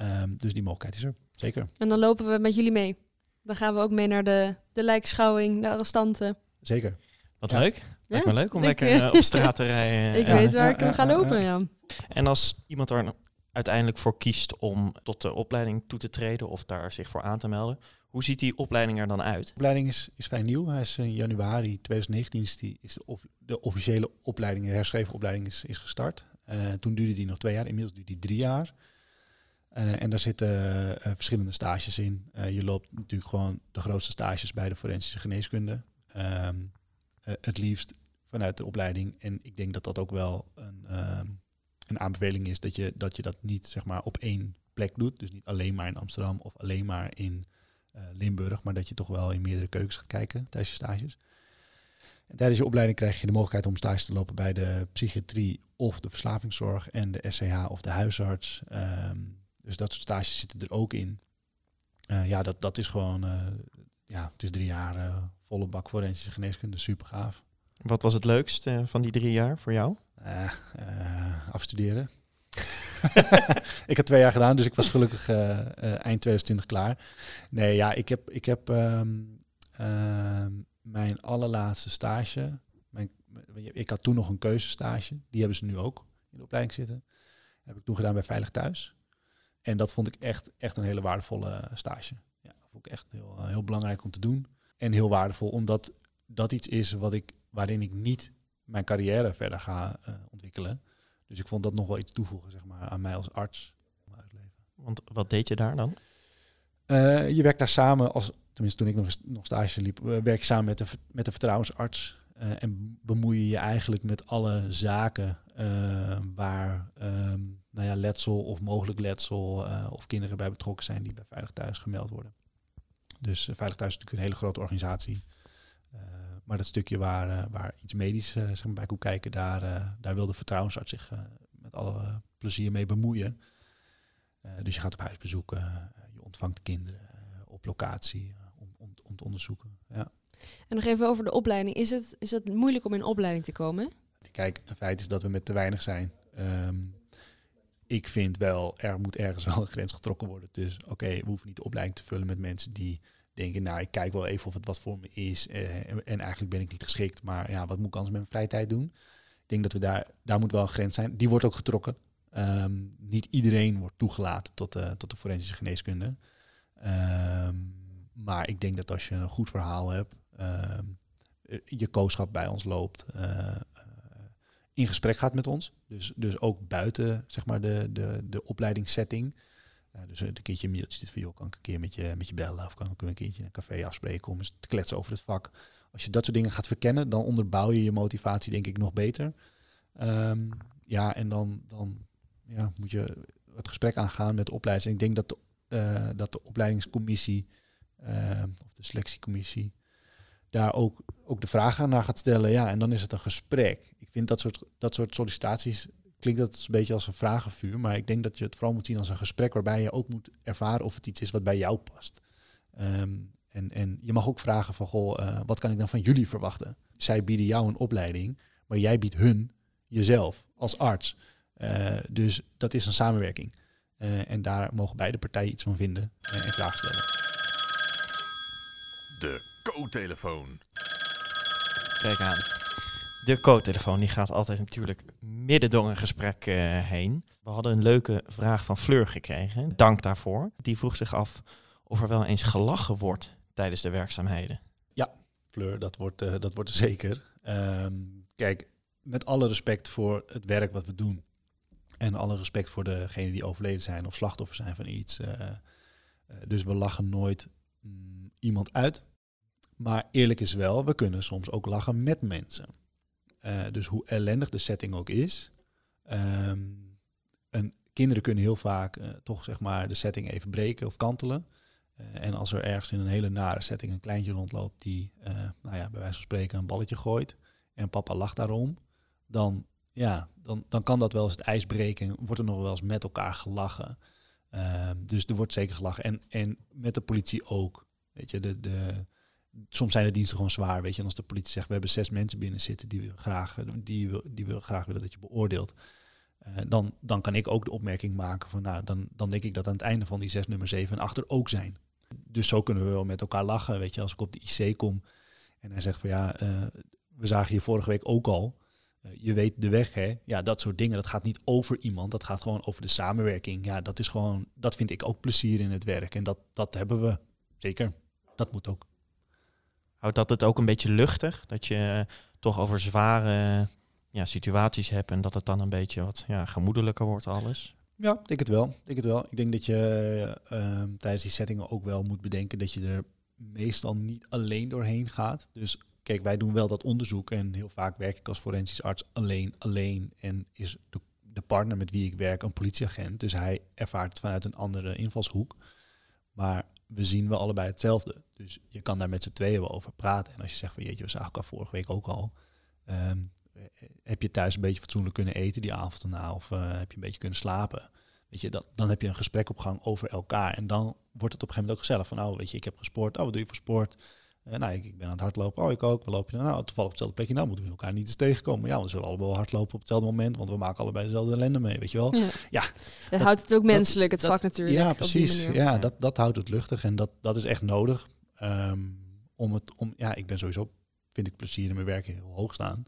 Um, dus die mogelijkheid is er, zeker. En dan lopen we met jullie mee. Dan gaan we ook mee naar de, de lijkschouwing, de arrestanten. Zeker. Wat ja. leuk. Lijkt me leuk om lekker uh, op straat te <laughs> rijden. ik weet waar ik hem ga lopen, ja. En als iemand er uiteindelijk voor kiest om tot de opleiding toe te treden of daar zich voor aan te melden, hoe ziet die opleiding er dan uit? De opleiding is, vrij nieuw. Hij is in januari 2019 is, die, is de, of, de, officiële opleiding, de herschreven opleiding, is, is gestart. Uh, toen duurde die nog twee jaar, inmiddels duurt die drie jaar. Uh, en daar zitten uh, verschillende stages in. je loopt natuurlijk gewoon de grootste stages bij de forensische geneeskunde. Um, het liefst vanuit de opleiding. En ik denk dat dat ook wel een, um, een aanbeveling is dat je, dat je dat niet zeg maar, op één plek doet. Dus niet alleen maar in Amsterdam of alleen maar in Limburg, maar dat je toch wel in meerdere keukens gaat kijken tijdens je stages. En tijdens je opleiding krijg je de mogelijkheid om stage te lopen bij de psychiatrie of de verslavingszorg en de SCH of de huisarts. Um, dus dat soort stages zitten er ook in. Uh, ja, dat, dat is gewoon, uh, ja, het is drie jaar volle bak forensische geneeskunde, super gaaf. Wat was het leukste van die drie jaar voor jou? afstuderen. <laughs> ik heb twee jaar gedaan, dus ik was gelukkig uh, uh, eind 2020 klaar. Nee, ja, ik heb, ik heb um, uh, mijn allerlaatste stage. Mijn, ik had toen nog een keuzestage. Die hebben ze nu ook in de opleiding zitten. heb ik toen gedaan bij Veilig Thuis. En dat vond ik echt, echt een hele waardevolle stage. Ja, dat vond ik echt heel, heel belangrijk om te doen. En heel waardevol, omdat dat iets is wat ik, waarin ik niet mijn carrière verder ga ontwikkelen. Dus ik vond dat nog wel iets toevoegen zeg maar, aan mij als arts. Want wat deed je daar dan? Uh, je werkt daar samen, als, tenminste toen ik nog, nog stage liep, uh, werk je samen met de, met de vertrouwensarts. Uh, en bemoei je je eigenlijk met alle zaken waar um, nou ja, letsel of mogelijk letsel of kinderen bij betrokken zijn die bij Veilig Thuis gemeld worden. Dus Veilig Thuis is natuurlijk een hele grote organisatie. Maar dat stukje waar, waar iets medisch bij kon kijken, daar, daar wil de vertrouwensarts zich met alle plezier mee bemoeien. Dus je gaat op huisbezoek, je ontvangt kinderen op locatie om, om, om te onderzoeken. Ja. En nog even over de opleiding. Is het, is het moeilijk om in opleiding te komen? Kijk, een feit is dat we met te weinig zijn. Ehm, ik vind wel, er moet ergens wel een grens getrokken worden. Dus oké, we hoeven niet de opleiding te vullen met mensen die denken, nou, ik kijk wel even of het wat voor me is. eh, en, en eigenlijk ben ik niet geschikt, maar ja, wat moet ik anders met mijn vrije tijd doen? Ik denk dat we daar, daar moet wel een grens zijn. Die wordt ook getrokken. Ehm, niet iedereen wordt toegelaten tot, de tot de forensische geneeskunde. Ehm, maar ik denk dat als je een goed verhaal hebt, ehm, eh, je kooschap bij ons loopt, eh, eh, in gesprek gaat met ons. Dus, dus ook buiten zeg maar, de, de, de opleidingssetting. Dus een keertje een mailtje dit van, joh, kan ik een keer met je, met je bellen of kan ik een keertje in een café afspreken om eens te kletsen over het vak. Als je dat soort dingen gaat verkennen, dan onderbouw je je motivatie denk ik nog beter. Ja, en dan, dan ja, moet je het gesprek aangaan met de opleiding. Ik denk dat de, uh, dat de opleidingscommissie uh, of de selectiecommissie daar ook, ook de vragen naar gaat stellen. Ja, en dan is het een gesprek. Ik vind dat soort, dat soort sollicitaties klinkt dat een beetje als een vragenvuur, maar ik denk dat je het vooral moet zien als een gesprek waarbij je ook moet ervaren of het iets is wat bij jou past. Um, en, en je mag ook vragen van, goh, uh, wat kan ik dan van jullie verwachten? Zij bieden jou een opleiding, maar jij biedt hun jezelf als arts. Uh, dus dat is een samenwerking. Uh, en daar mogen beide partijen iets van vinden en vragen stellen. De co-telefoon. Kijk aan. De co-telefoon die gaat altijd natuurlijk midden door een gesprek uh, heen. We hadden een leuke vraag van Fleur gekregen. Dank daarvoor. Die vroeg zich af of er wel eens gelachen wordt tijdens de werkzaamheden. Ja, Fleur, dat wordt, uh, dat wordt er zeker. Um, kijk, met alle respect voor het werk wat we doen. En alle respect voor degenen die overleden zijn of slachtoffer zijn van iets. Uh, dus we lachen nooit mm, iemand uit. Maar eerlijk is wel, we kunnen soms ook lachen met mensen. Uh, dus hoe ellendig de setting ook is. En kinderen kunnen heel vaak toch zeg maar de setting even breken of kantelen. En als er ergens in een hele nare setting een kleintje rondloopt die, nou ja, bij wijze van spreken een balletje gooit en papa lacht daarom, dan, ja, dan, dan kan dat wel eens het ijs breken. Wordt er nog wel eens met elkaar gelachen. Uh, dus er wordt zeker gelachen. En, en met de politie ook. Weet je, de, de, soms zijn de diensten gewoon zwaar. Weet je, en als de politie zegt, we hebben zes mensen binnen zitten die we graag, die die we graag willen dat je beoordeelt. Uh, dan, dan kan ik ook de opmerking maken van, nou, dan, dan denk ik dat aan het einde van die zes nummer zeven en achter ook zijn. Dus zo kunnen we wel met elkaar lachen. Weet je, als ik op de IC kom en hij zegt van ja, uh, we zagen je vorige week ook al. Uh, je weet de weg, hè? Ja, dat soort dingen. Dat gaat niet over iemand. Dat gaat gewoon over de samenwerking. Ja, dat is gewoon, dat vind ik ook plezier in het werk. En dat, dat hebben we zeker. Dat moet ook. Houdt dat het ook een beetje luchtig? Dat je uh, toch over zware ja, situaties hebt en dat het dan een beetje wat ja, gemoedelijker wordt alles? Ja, ik denk het wel. Ik denk het wel. Ik denk dat je uh, tijdens die settingen ook wel moet bedenken dat je er meestal niet alleen doorheen gaat. Dus kijk, wij doen wel dat onderzoek en heel vaak werk ik als forensisch arts alleen, alleen. En is de, partner met wie ik werk een politieagent. Dus hij ervaart het vanuit een andere invalshoek. Maar we zien wel allebei hetzelfde. Dus je kan daar met z'n tweeën wel over praten. En als je zegt van jeetje, we zagen elkaar vorige week ook al. Um, heb je thuis een beetje fatsoenlijk kunnen eten die avond daarna? Of uh, heb je een beetje kunnen slapen? Weet je, dat, dan heb je een gesprek op gang over elkaar. En dan wordt het op een gegeven moment ook gezellig. Van nou, weet je, ik heb gesport. Oh, wat doe je voor sport? Uh, nou, ik, ik, ben aan het hardlopen. Oh, ik ook. We lopen nou, toevallig op hetzelfde plekje. Nou, moeten we elkaar niet eens tegenkomen. Ja, we zullen allemaal hardlopen op hetzelfde moment. Want we maken allebei dezelfde ellende mee, weet je wel? Ja. ja dat, dat, houdt het ook menselijk, het vak natuurlijk. Ja, precies. Ja, ja, Dat, dat houdt het luchtig. En dat, dat is echt nodig. Um, om het, om, ja, ik ben sowieso, vind ik plezier in mijn werk heel hoog staan.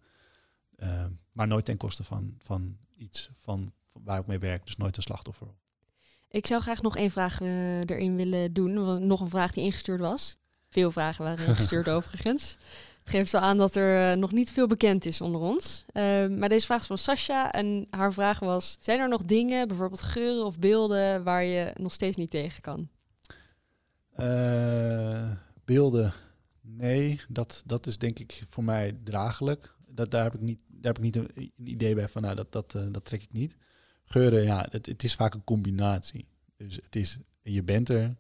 Uh, maar nooit ten koste van, van iets van, van waar ik mee werk. Dus nooit een slachtoffer. Ik zou graag nog één vraag uh, erin willen doen. Nog een vraag die ingestuurd was. Veel vragen waren ingestuurd <laughs> overigens. Het geeft zo aan dat er uh, nog niet veel bekend is onder ons. Uh, maar deze vraag is van Sascha en haar vraag was... Zijn er nog dingen, bijvoorbeeld geuren of beelden... waar je nog steeds niet tegen kan? Uh, beelden, nee. Dat, dat is denk ik voor mij draaglijk. Dat, daar, heb ik niet, daar heb ik niet een, een idee bij van... nou, dat, dat, uh, dat trek ik niet. Geuren, ja, het, het is vaak een combinatie. Dus het is, je bent er,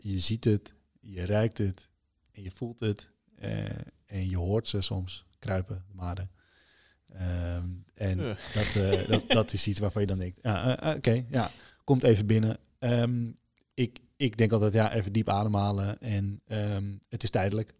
je ziet het, je ruikt het en je voelt het. Uh, en je hoort ze soms kruipen, de maden. Um, en ja. dat, uh, <laughs> dat, dat is iets waarvan je dan denkt, ah, uh, oké, okay, ja, komt even binnen. Um, ik, ik denk altijd, ja, even diep ademhalen en ehm, het is tijdelijk.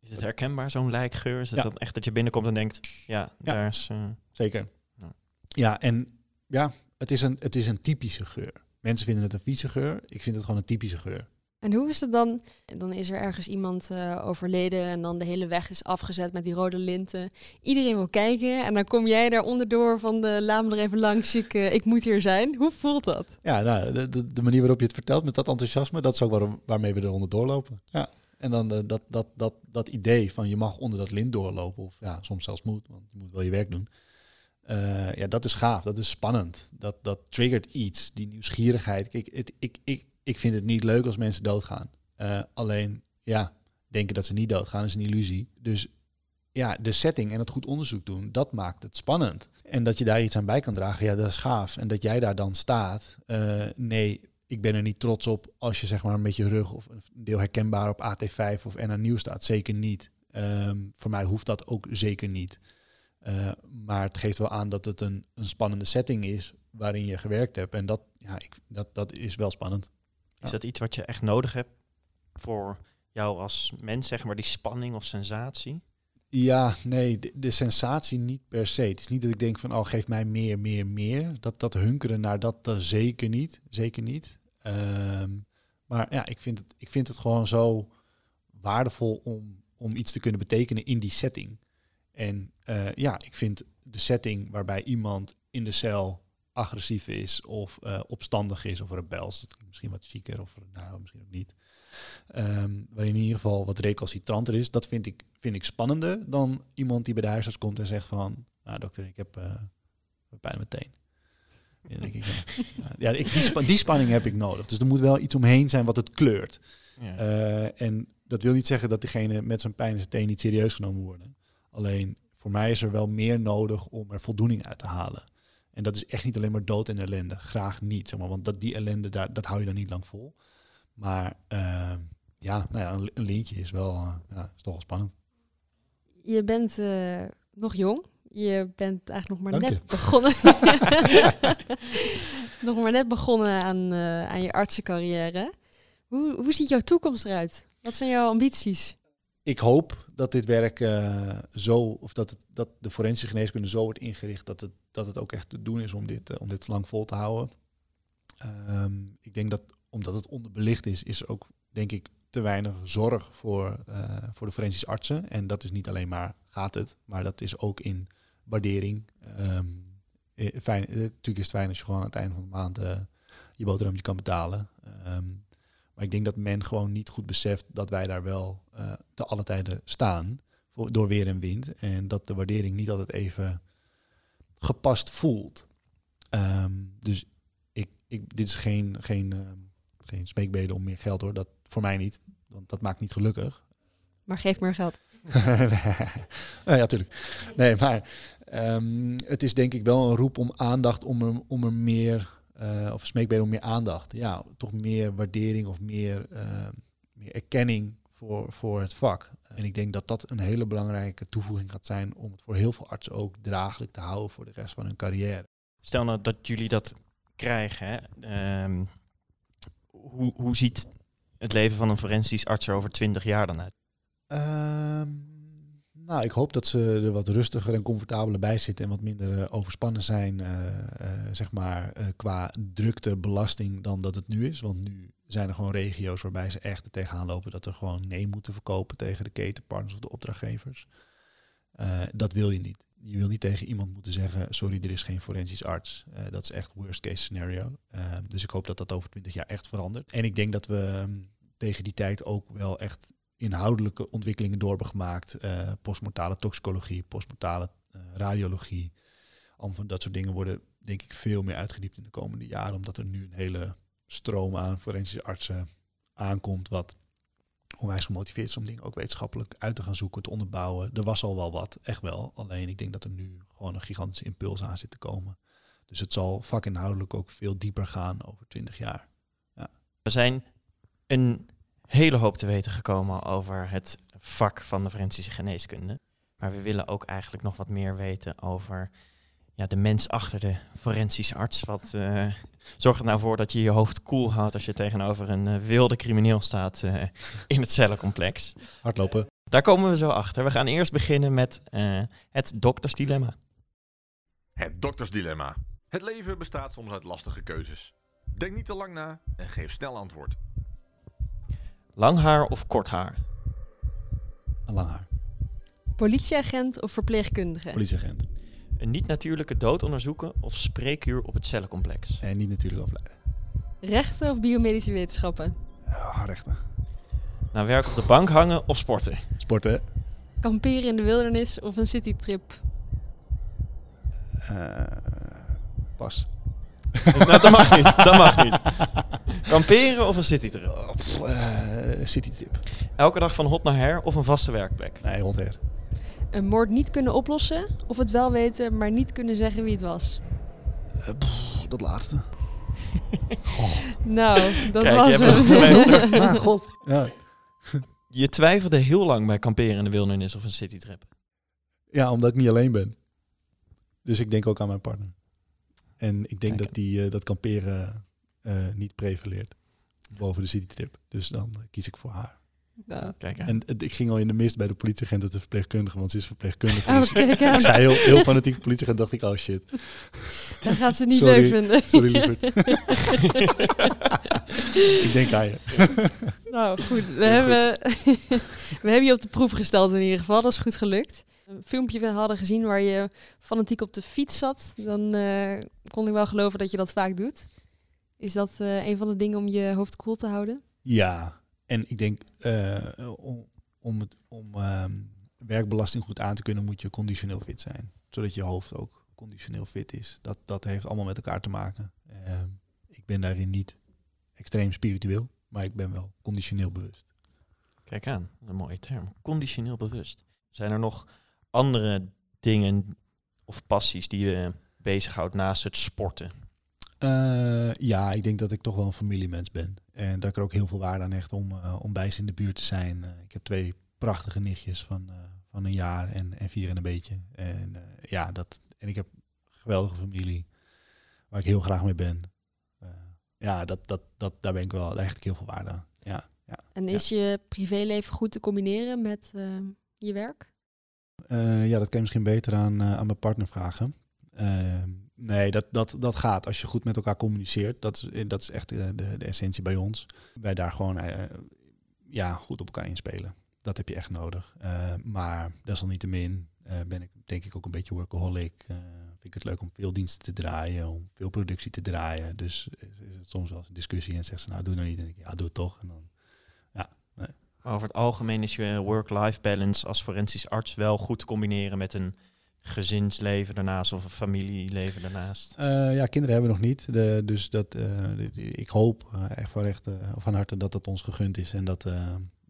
Is het herkenbaar, zo'n lijkgeur? Is het Ja. dan echt dat je binnenkomt en denkt, ja, daar is... eh, Zeker. Ja. Ja, en ja, het is, een, het is een typische geur. Mensen vinden het een vieze geur. Ik vind het gewoon een typische geur. En hoe is het dan? Dan is er ergens iemand eh, overleden en dan de hele weg is afgezet met die rode linten. Iedereen wil kijken en dan kom jij daar onderdoor van de laat me er even langs, ik, eh, ik moet hier zijn. Hoe voelt dat? Ja, nou, de, manier waarop je het vertelt met dat enthousiasme, dat is ook waarom, waarmee we eronder doorlopen. Ja. En dan eh, dat, dat, dat, dat idee van je mag onder dat lint doorlopen, of ja, soms zelfs moet, want je moet wel je werk doen. Ja, dat is gaaf, dat is spannend. Dat, dat triggert iets, die nieuwsgierigheid. Kijk, ik, ik, ik vind het niet leuk als mensen doodgaan. Eh, alleen, ja, denken dat ze niet doodgaan is een illusie. Dus ja, de setting en het goed onderzoek doen, dat maakt het spannend. En dat je daar iets aan bij kan dragen, ja, dat is gaaf. En dat jij daar dan staat, eh, nee, ik ben er niet trots op als je zeg maar met je rug of een deel herkenbaar op AT5 of NA Nieuws staat. Zeker niet. Ehm, voor mij hoeft dat ook zeker niet. Eh, maar het geeft wel aan dat het een, een spannende setting is waarin je gewerkt hebt. En dat, ja, ik, dat, dat is wel spannend. Is dat iets wat je echt nodig hebt voor jou als mens, zeg maar, die spanning of sensatie? Ja, nee, de, sensatie niet per se. Het is niet dat ik denk van, oh, geef mij meer, meer, meer. Dat, dat hunkeren naar dat, dat zeker niet. Zeker niet. Ehm, maar ja, ik vind, het, ik vind het gewoon zo waardevol om, om iets te kunnen betekenen in die setting. En eh, ja, ik vind de setting waarbij iemand in de cel agressief is of eh, opstandig is of rebels, dat klinkt misschien wat chiquer of nou, misschien ook niet. Ehm, waarin in ieder geval wat recalcitranter is, dat vind ik, vind ik spannender dan iemand die bij de huisarts komt en zegt van, nou dokter, ik heb eh, pijn meteen. Ja, denk ik, ja. ja, ik, die, spa- die spanning heb ik nodig. Dus er moet wel iets omheen zijn wat het kleurt. Ja. Eh, en dat wil niet zeggen dat diegene met zijn pijn in zijn teen niet serieus genomen worden. Alleen voor mij is er wel meer nodig om er voldoening uit te halen. En dat is echt niet alleen maar dood en ellende. Graag niet, zeg maar, want dat, die ellende, daar, dat hou je dan niet lang vol. Maar eh, ja, nou ja, een, een lintje is wel eh, ja, is toch wel spannend. Je bent eh, nog jong. Je bent eigenlijk nog maar Dank net je. begonnen. <laughs> <laughs> nog maar net begonnen aan, eh, aan je artsencarrière. Hoe, hoe ziet jouw toekomst eruit? Wat zijn jouw ambities? Ik hoop dat dit werk eh, zo, of dat, het, dat de forensische geneeskunde zo wordt ingericht dat het, dat het ook echt te doen is om dit, eh, om dit lang vol te houden. Ehm, ik denk dat omdat het onderbelicht is, is ook denk ik te weinig zorg voor, eh, voor de forensische artsen. En dat is niet alleen maar gaat het, maar dat is ook in waardering. Ehm, eh, fijn, natuurlijk is het fijn als je gewoon aan het einde van de maand je boterhammetje kan betalen. Ehm, maar ik denk dat men gewoon niet goed beseft dat wij daar wel eh, te alle tijden staan. Voor, door weer en wind. En dat de waardering niet altijd even gepast voelt. Ehm, dus ik, ik, dit is geen, geen, ehm, geen smeekbeden om meer geld hoor. Dat voor mij niet. Want dat maakt niet gelukkig. Maar geef meer geld. <laughs> Nou ja, tuurlijk. Nee, maar ehm, het is denk ik wel een roep om aandacht, om er, om er meer, eh, of smeekbeden om meer aandacht. Ja, toch meer waardering of meer, eh, meer erkenning voor, voor het vak. En ik denk dat dat een hele belangrijke toevoeging gaat zijn om het voor heel veel artsen ook draaglijk te houden voor de rest van hun carrière. Stel nou dat jullie dat krijgen, hè, ehm, hoe, hoe ziet het leven van een forensisch arts er over 20 jaar dan uit? Ehm, nou, ik hoop dat ze er wat rustiger en comfortabeler bij zitten en wat minder eh, overspannen zijn, eh, eh, zeg maar, qua drukte, belasting dan dat het nu is. Want nu zijn er gewoon regio's waarbij ze echt er tegenaan lopen dat er gewoon nee moeten verkopen tegen de ketenpartners of de opdrachtgevers. Dat wil je niet. Je wil niet tegen iemand moeten zeggen, sorry, er is geen forensisch arts. Dat is echt worst case scenario. Dus ik hoop dat dat over 20 jaar echt verandert. En ik denk dat we ehm, tegen die tijd ook wel echt inhoudelijke ontwikkelingen door gemaakt. Eh, postmortale toxicologie, postmortale eh, radiologie. Allemaal van dat soort dingen worden denk ik veel meer uitgediept in de komende jaren. Omdat er nu een hele stroom aan forensische artsen aankomt. Wat onwijs gemotiveerd is om dingen ook wetenschappelijk uit te gaan zoeken, te onderbouwen. Er was al wel wat, echt wel. Alleen ik denk dat er nu gewoon een gigantische impuls aan zit te komen. Dus het zal vakinhoudelijk ook veel dieper gaan over 20 jaar. We zijn een hele hoop te weten gekomen over het vak van de forensische geneeskunde. Maar we willen ook eigenlijk nog wat meer weten over ja, de mens achter de forensische arts. Wat uh, zorgt er nou voor dat je je hoofd koel cool houdt als je tegenover een uh, wilde crimineel staat uh, <laughs> in het cellencomplex? Hardlopen. Daar komen we zo achter. We gaan eerst beginnen met het doktersdilemma. Het doktersdilemma. Het leven bestaat soms uit lastige keuzes. Denk niet te lang na en geef snel antwoord. Lang haar of kort haar? Lang haar. Politieagent of verpleegkundige? Politieagent. Een niet-natuurlijke dood onderzoeken of spreekuur op het cellencomplex? En niet natuurlijk overlijden. Rechten of biomedische wetenschappen? Ja, rechten. Naar werk op de bank hangen of sporten? Sporten. Kamperen in de wildernis of een citytrip? Uh, pas. <laughs> nou, dat mag niet. Dat mag niet. Kamperen of een citytrip? Uh, citytrip. Elke dag van hot naar her of een vaste werkplek? Nee, hot her. Een moord niet kunnen oplossen of het wel weten, maar niet kunnen zeggen wie het was? Uh, pff, dat laatste. <laughs> Nou, dat Kijk, was het. <laughs> ah, god. Ja. Je twijfelde heel lang bij kamperen in de wildernis of een citytrip. Ja, omdat ik niet alleen ben. Dus ik denk ook aan mijn partner. En ik denk dat die uh, dat kamperen uh, niet prevaleert boven de citytrip. Dus dan uh, kies ik voor haar. Ja. Kijk aan. En het, ik ging al in de mist bij de politieagent of de verpleegkundige, want ze is verpleegkundige. Oh, dus ik zei heel, heel fanatiek politieagent, dacht ik, oh shit. Dat gaat ze niet Sorry. leuk vinden. Sorry, lieverd. ik denk aan je. Nou, goed. We, hebben, <laughs> we hebben je op de proef gesteld in ieder geval. Dat is goed gelukt. Een filmpje we hadden gezien waar je fanatiek op de fiets zat. Dan eh, kon ik wel geloven dat je dat vaak doet. Is dat eh, een van de dingen om je hoofd koel te houden? Ja, en ik denk eh, om, om, het, om ehm, werkbelasting goed aan te kunnen, moet je conditioneel fit zijn. Zodat je hoofd ook conditioneel fit is. Dat, dat heeft allemaal met elkaar te maken. Ehm, ik ben daarin niet extreem spiritueel, maar ik ben wel conditioneel bewust. Kijk aan, een mooie term. Conditioneel bewust. Zijn er nog andere dingen of passies die je bezighoudt naast het sporten? Uh, ja, ik denk dat ik toch wel een familiemens ben. En dat ik er ook heel veel waarde aan hecht om, uh, om bij ze in de buurt te zijn. Uh, ik heb twee prachtige nichtjes van, van een jaar en, en vier en een beetje. En ja, dat, en ik heb een geweldige familie waar ik heel graag mee ben. ja, dat, dat, dat, daar ben ik wel, daar hecht ik heel veel waarde aan. Ja, ja, en is ja. je privéleven goed te combineren met je werk? Ja, dat kan je misschien beter aan, aan mijn partner vragen. Ehm, Nee, dat, dat, dat gaat als je goed met elkaar communiceert. Dat is, dat is echt de, de, essentie bij ons. Wij daar gewoon ja, goed op elkaar inspelen. Dat heb je echt nodig. Uh, maar desalniettemin ben ik denk ik ook een beetje workaholic. vind ik het leuk om veel diensten te draaien, om veel productie te draaien. Dus is het soms wel eens een discussie en zegt ze nou doe nou niet. En ik ja, doe het toch. En dan. Over het algemeen is je work-life balance als forensisch arts wel goed te combineren met een gezinsleven daarnaast of een familieleven daarnaast? Uh, ja, kinderen hebben we nog niet. Dus dat, de, ik hoop uh, echt van, recht, van harte dat dat ons gegund is en dat,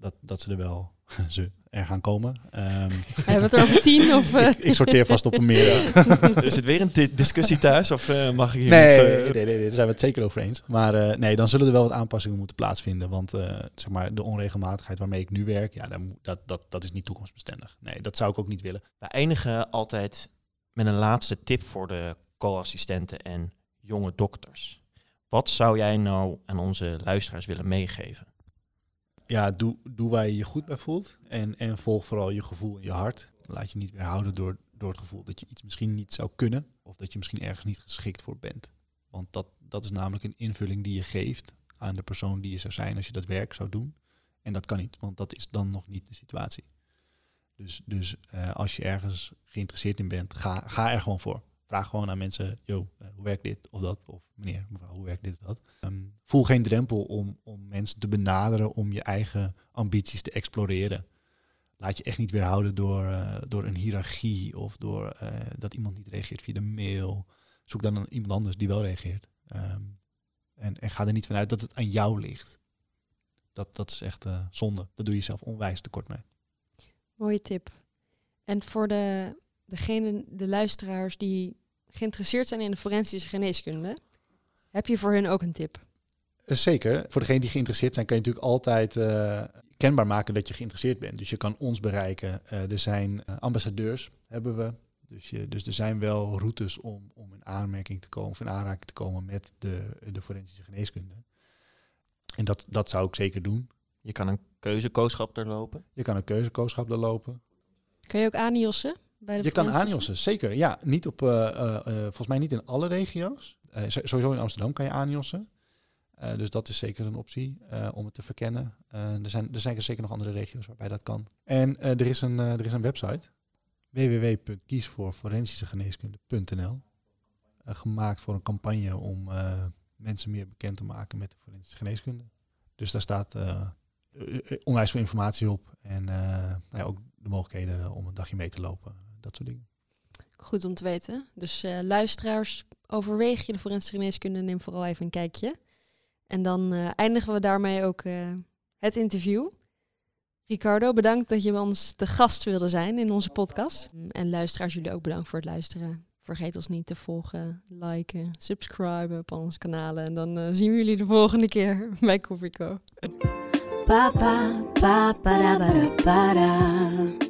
dat, dat ze er wel <laughs> ze er gaan komen. Um, <laughs> hebben we het er over tien? Of, <laughs> ik, ik, sorteer vast op een meer. is het weer een di discussie thuis of mag ik hier nee, iets, nee, nee, nee, daar zijn we het zeker over eens. Maar nee, dan zullen er wel wat aanpassingen moeten plaatsvinden. Want zeg maar, de onregelmatigheid waarmee ik nu werk, ja, dat, dat, dat is niet toekomstbestendig. Nee, dat zou ik ook niet willen. We eindigen altijd met een laatste tip voor de co-assistenten en jonge dokters. Wat zou jij nou aan onze luisteraars willen meegeven? Ja, doe, doe waar je je goed bij voelt. En, en volg vooral je gevoel en je hart. Laat je niet weerhouden door, door het gevoel dat je iets misschien niet zou kunnen. Of dat je misschien ergens niet geschikt voor bent. Want dat, dat is namelijk een invulling die je geeft aan de persoon die je zou zijn als je dat werk zou doen. En dat kan niet, want dat is dan nog niet de situatie. Dus, dus uh, als je ergens geïnteresseerd in bent, ga, ga er gewoon voor. Vraag gewoon aan mensen, yo, uh, hoe werkt dit of dat? Of meneer, mevrouw, hoe werkt dit of dat? Um, voel geen drempel om, om mensen te benaderen om je eigen ambities te exploreren. Laat je echt niet weerhouden door, uh, door een hiërarchie of door dat iemand niet reageert via de mail. Zoek dan een, iemand anders die wel reageert. Um, en, en ga er niet vanuit dat het aan jou ligt. Dat, dat is echt zonde. Dat doe je zelf onwijs tekort mee. Mooie tip. En voor de, degene, de luisteraars die geïnteresseerd zijn in de forensische geneeskunde, heb je voor hun ook een tip? Zeker. Voor degene die geïnteresseerd zijn, kan je natuurlijk altijd uh, kenbaar maken dat je geïnteresseerd bent. Dus je kan ons bereiken. Uh, er zijn ambassadeurs, hebben we, Dus, je, dus er zijn wel routes om, om in aanmerking te komen of in aanraking te komen met de, de forensische geneeskunde. En dat, dat zou ik zeker doen. Je kan een keuzekooschap er lopen. Je kan een keuzekooschap doorlopen. Kan je ook aanjossen? Bij de Je kan aanjossen, zeker. Ja, niet op, eh, eh, eh, volgens mij niet in alle regio's. Eh, sowieso in Amsterdam kan je aanjossen. Eh, dus dat is zeker een optie eh, om het te verkennen. Eh, er, zijn, er zijn zeker nog andere regio's waarbij dat kan. En eh, er, is een, eh, er is een website. www.kiesvoorforensischegeneeskunde.nl eh, Gemaakt voor een campagne om eh, mensen meer bekend te maken met de forensische geneeskunde. Dus daar staat eh, eh, eh, onwijs veel informatie op. En eh, nou ja, ook de mogelijkheden om een dagje mee te lopen. Dat soort dingen. Goed om te weten. Dus eh, luisteraars, overweeg je de forensische geneeskunde, neem vooral even een kijkje. En dan eh, eindigen we daarmee ook eh, het interview. Ricardo, bedankt dat je bij ons de gast wilde zijn in onze podcast. En luisteraars, jullie ook bedankt voor het luisteren. Vergeet ons niet te volgen, liken, subscriben op onze kanalen. En dan zien we jullie de volgende keer <laughs> bij Koffieko. Pa pa pa para para para.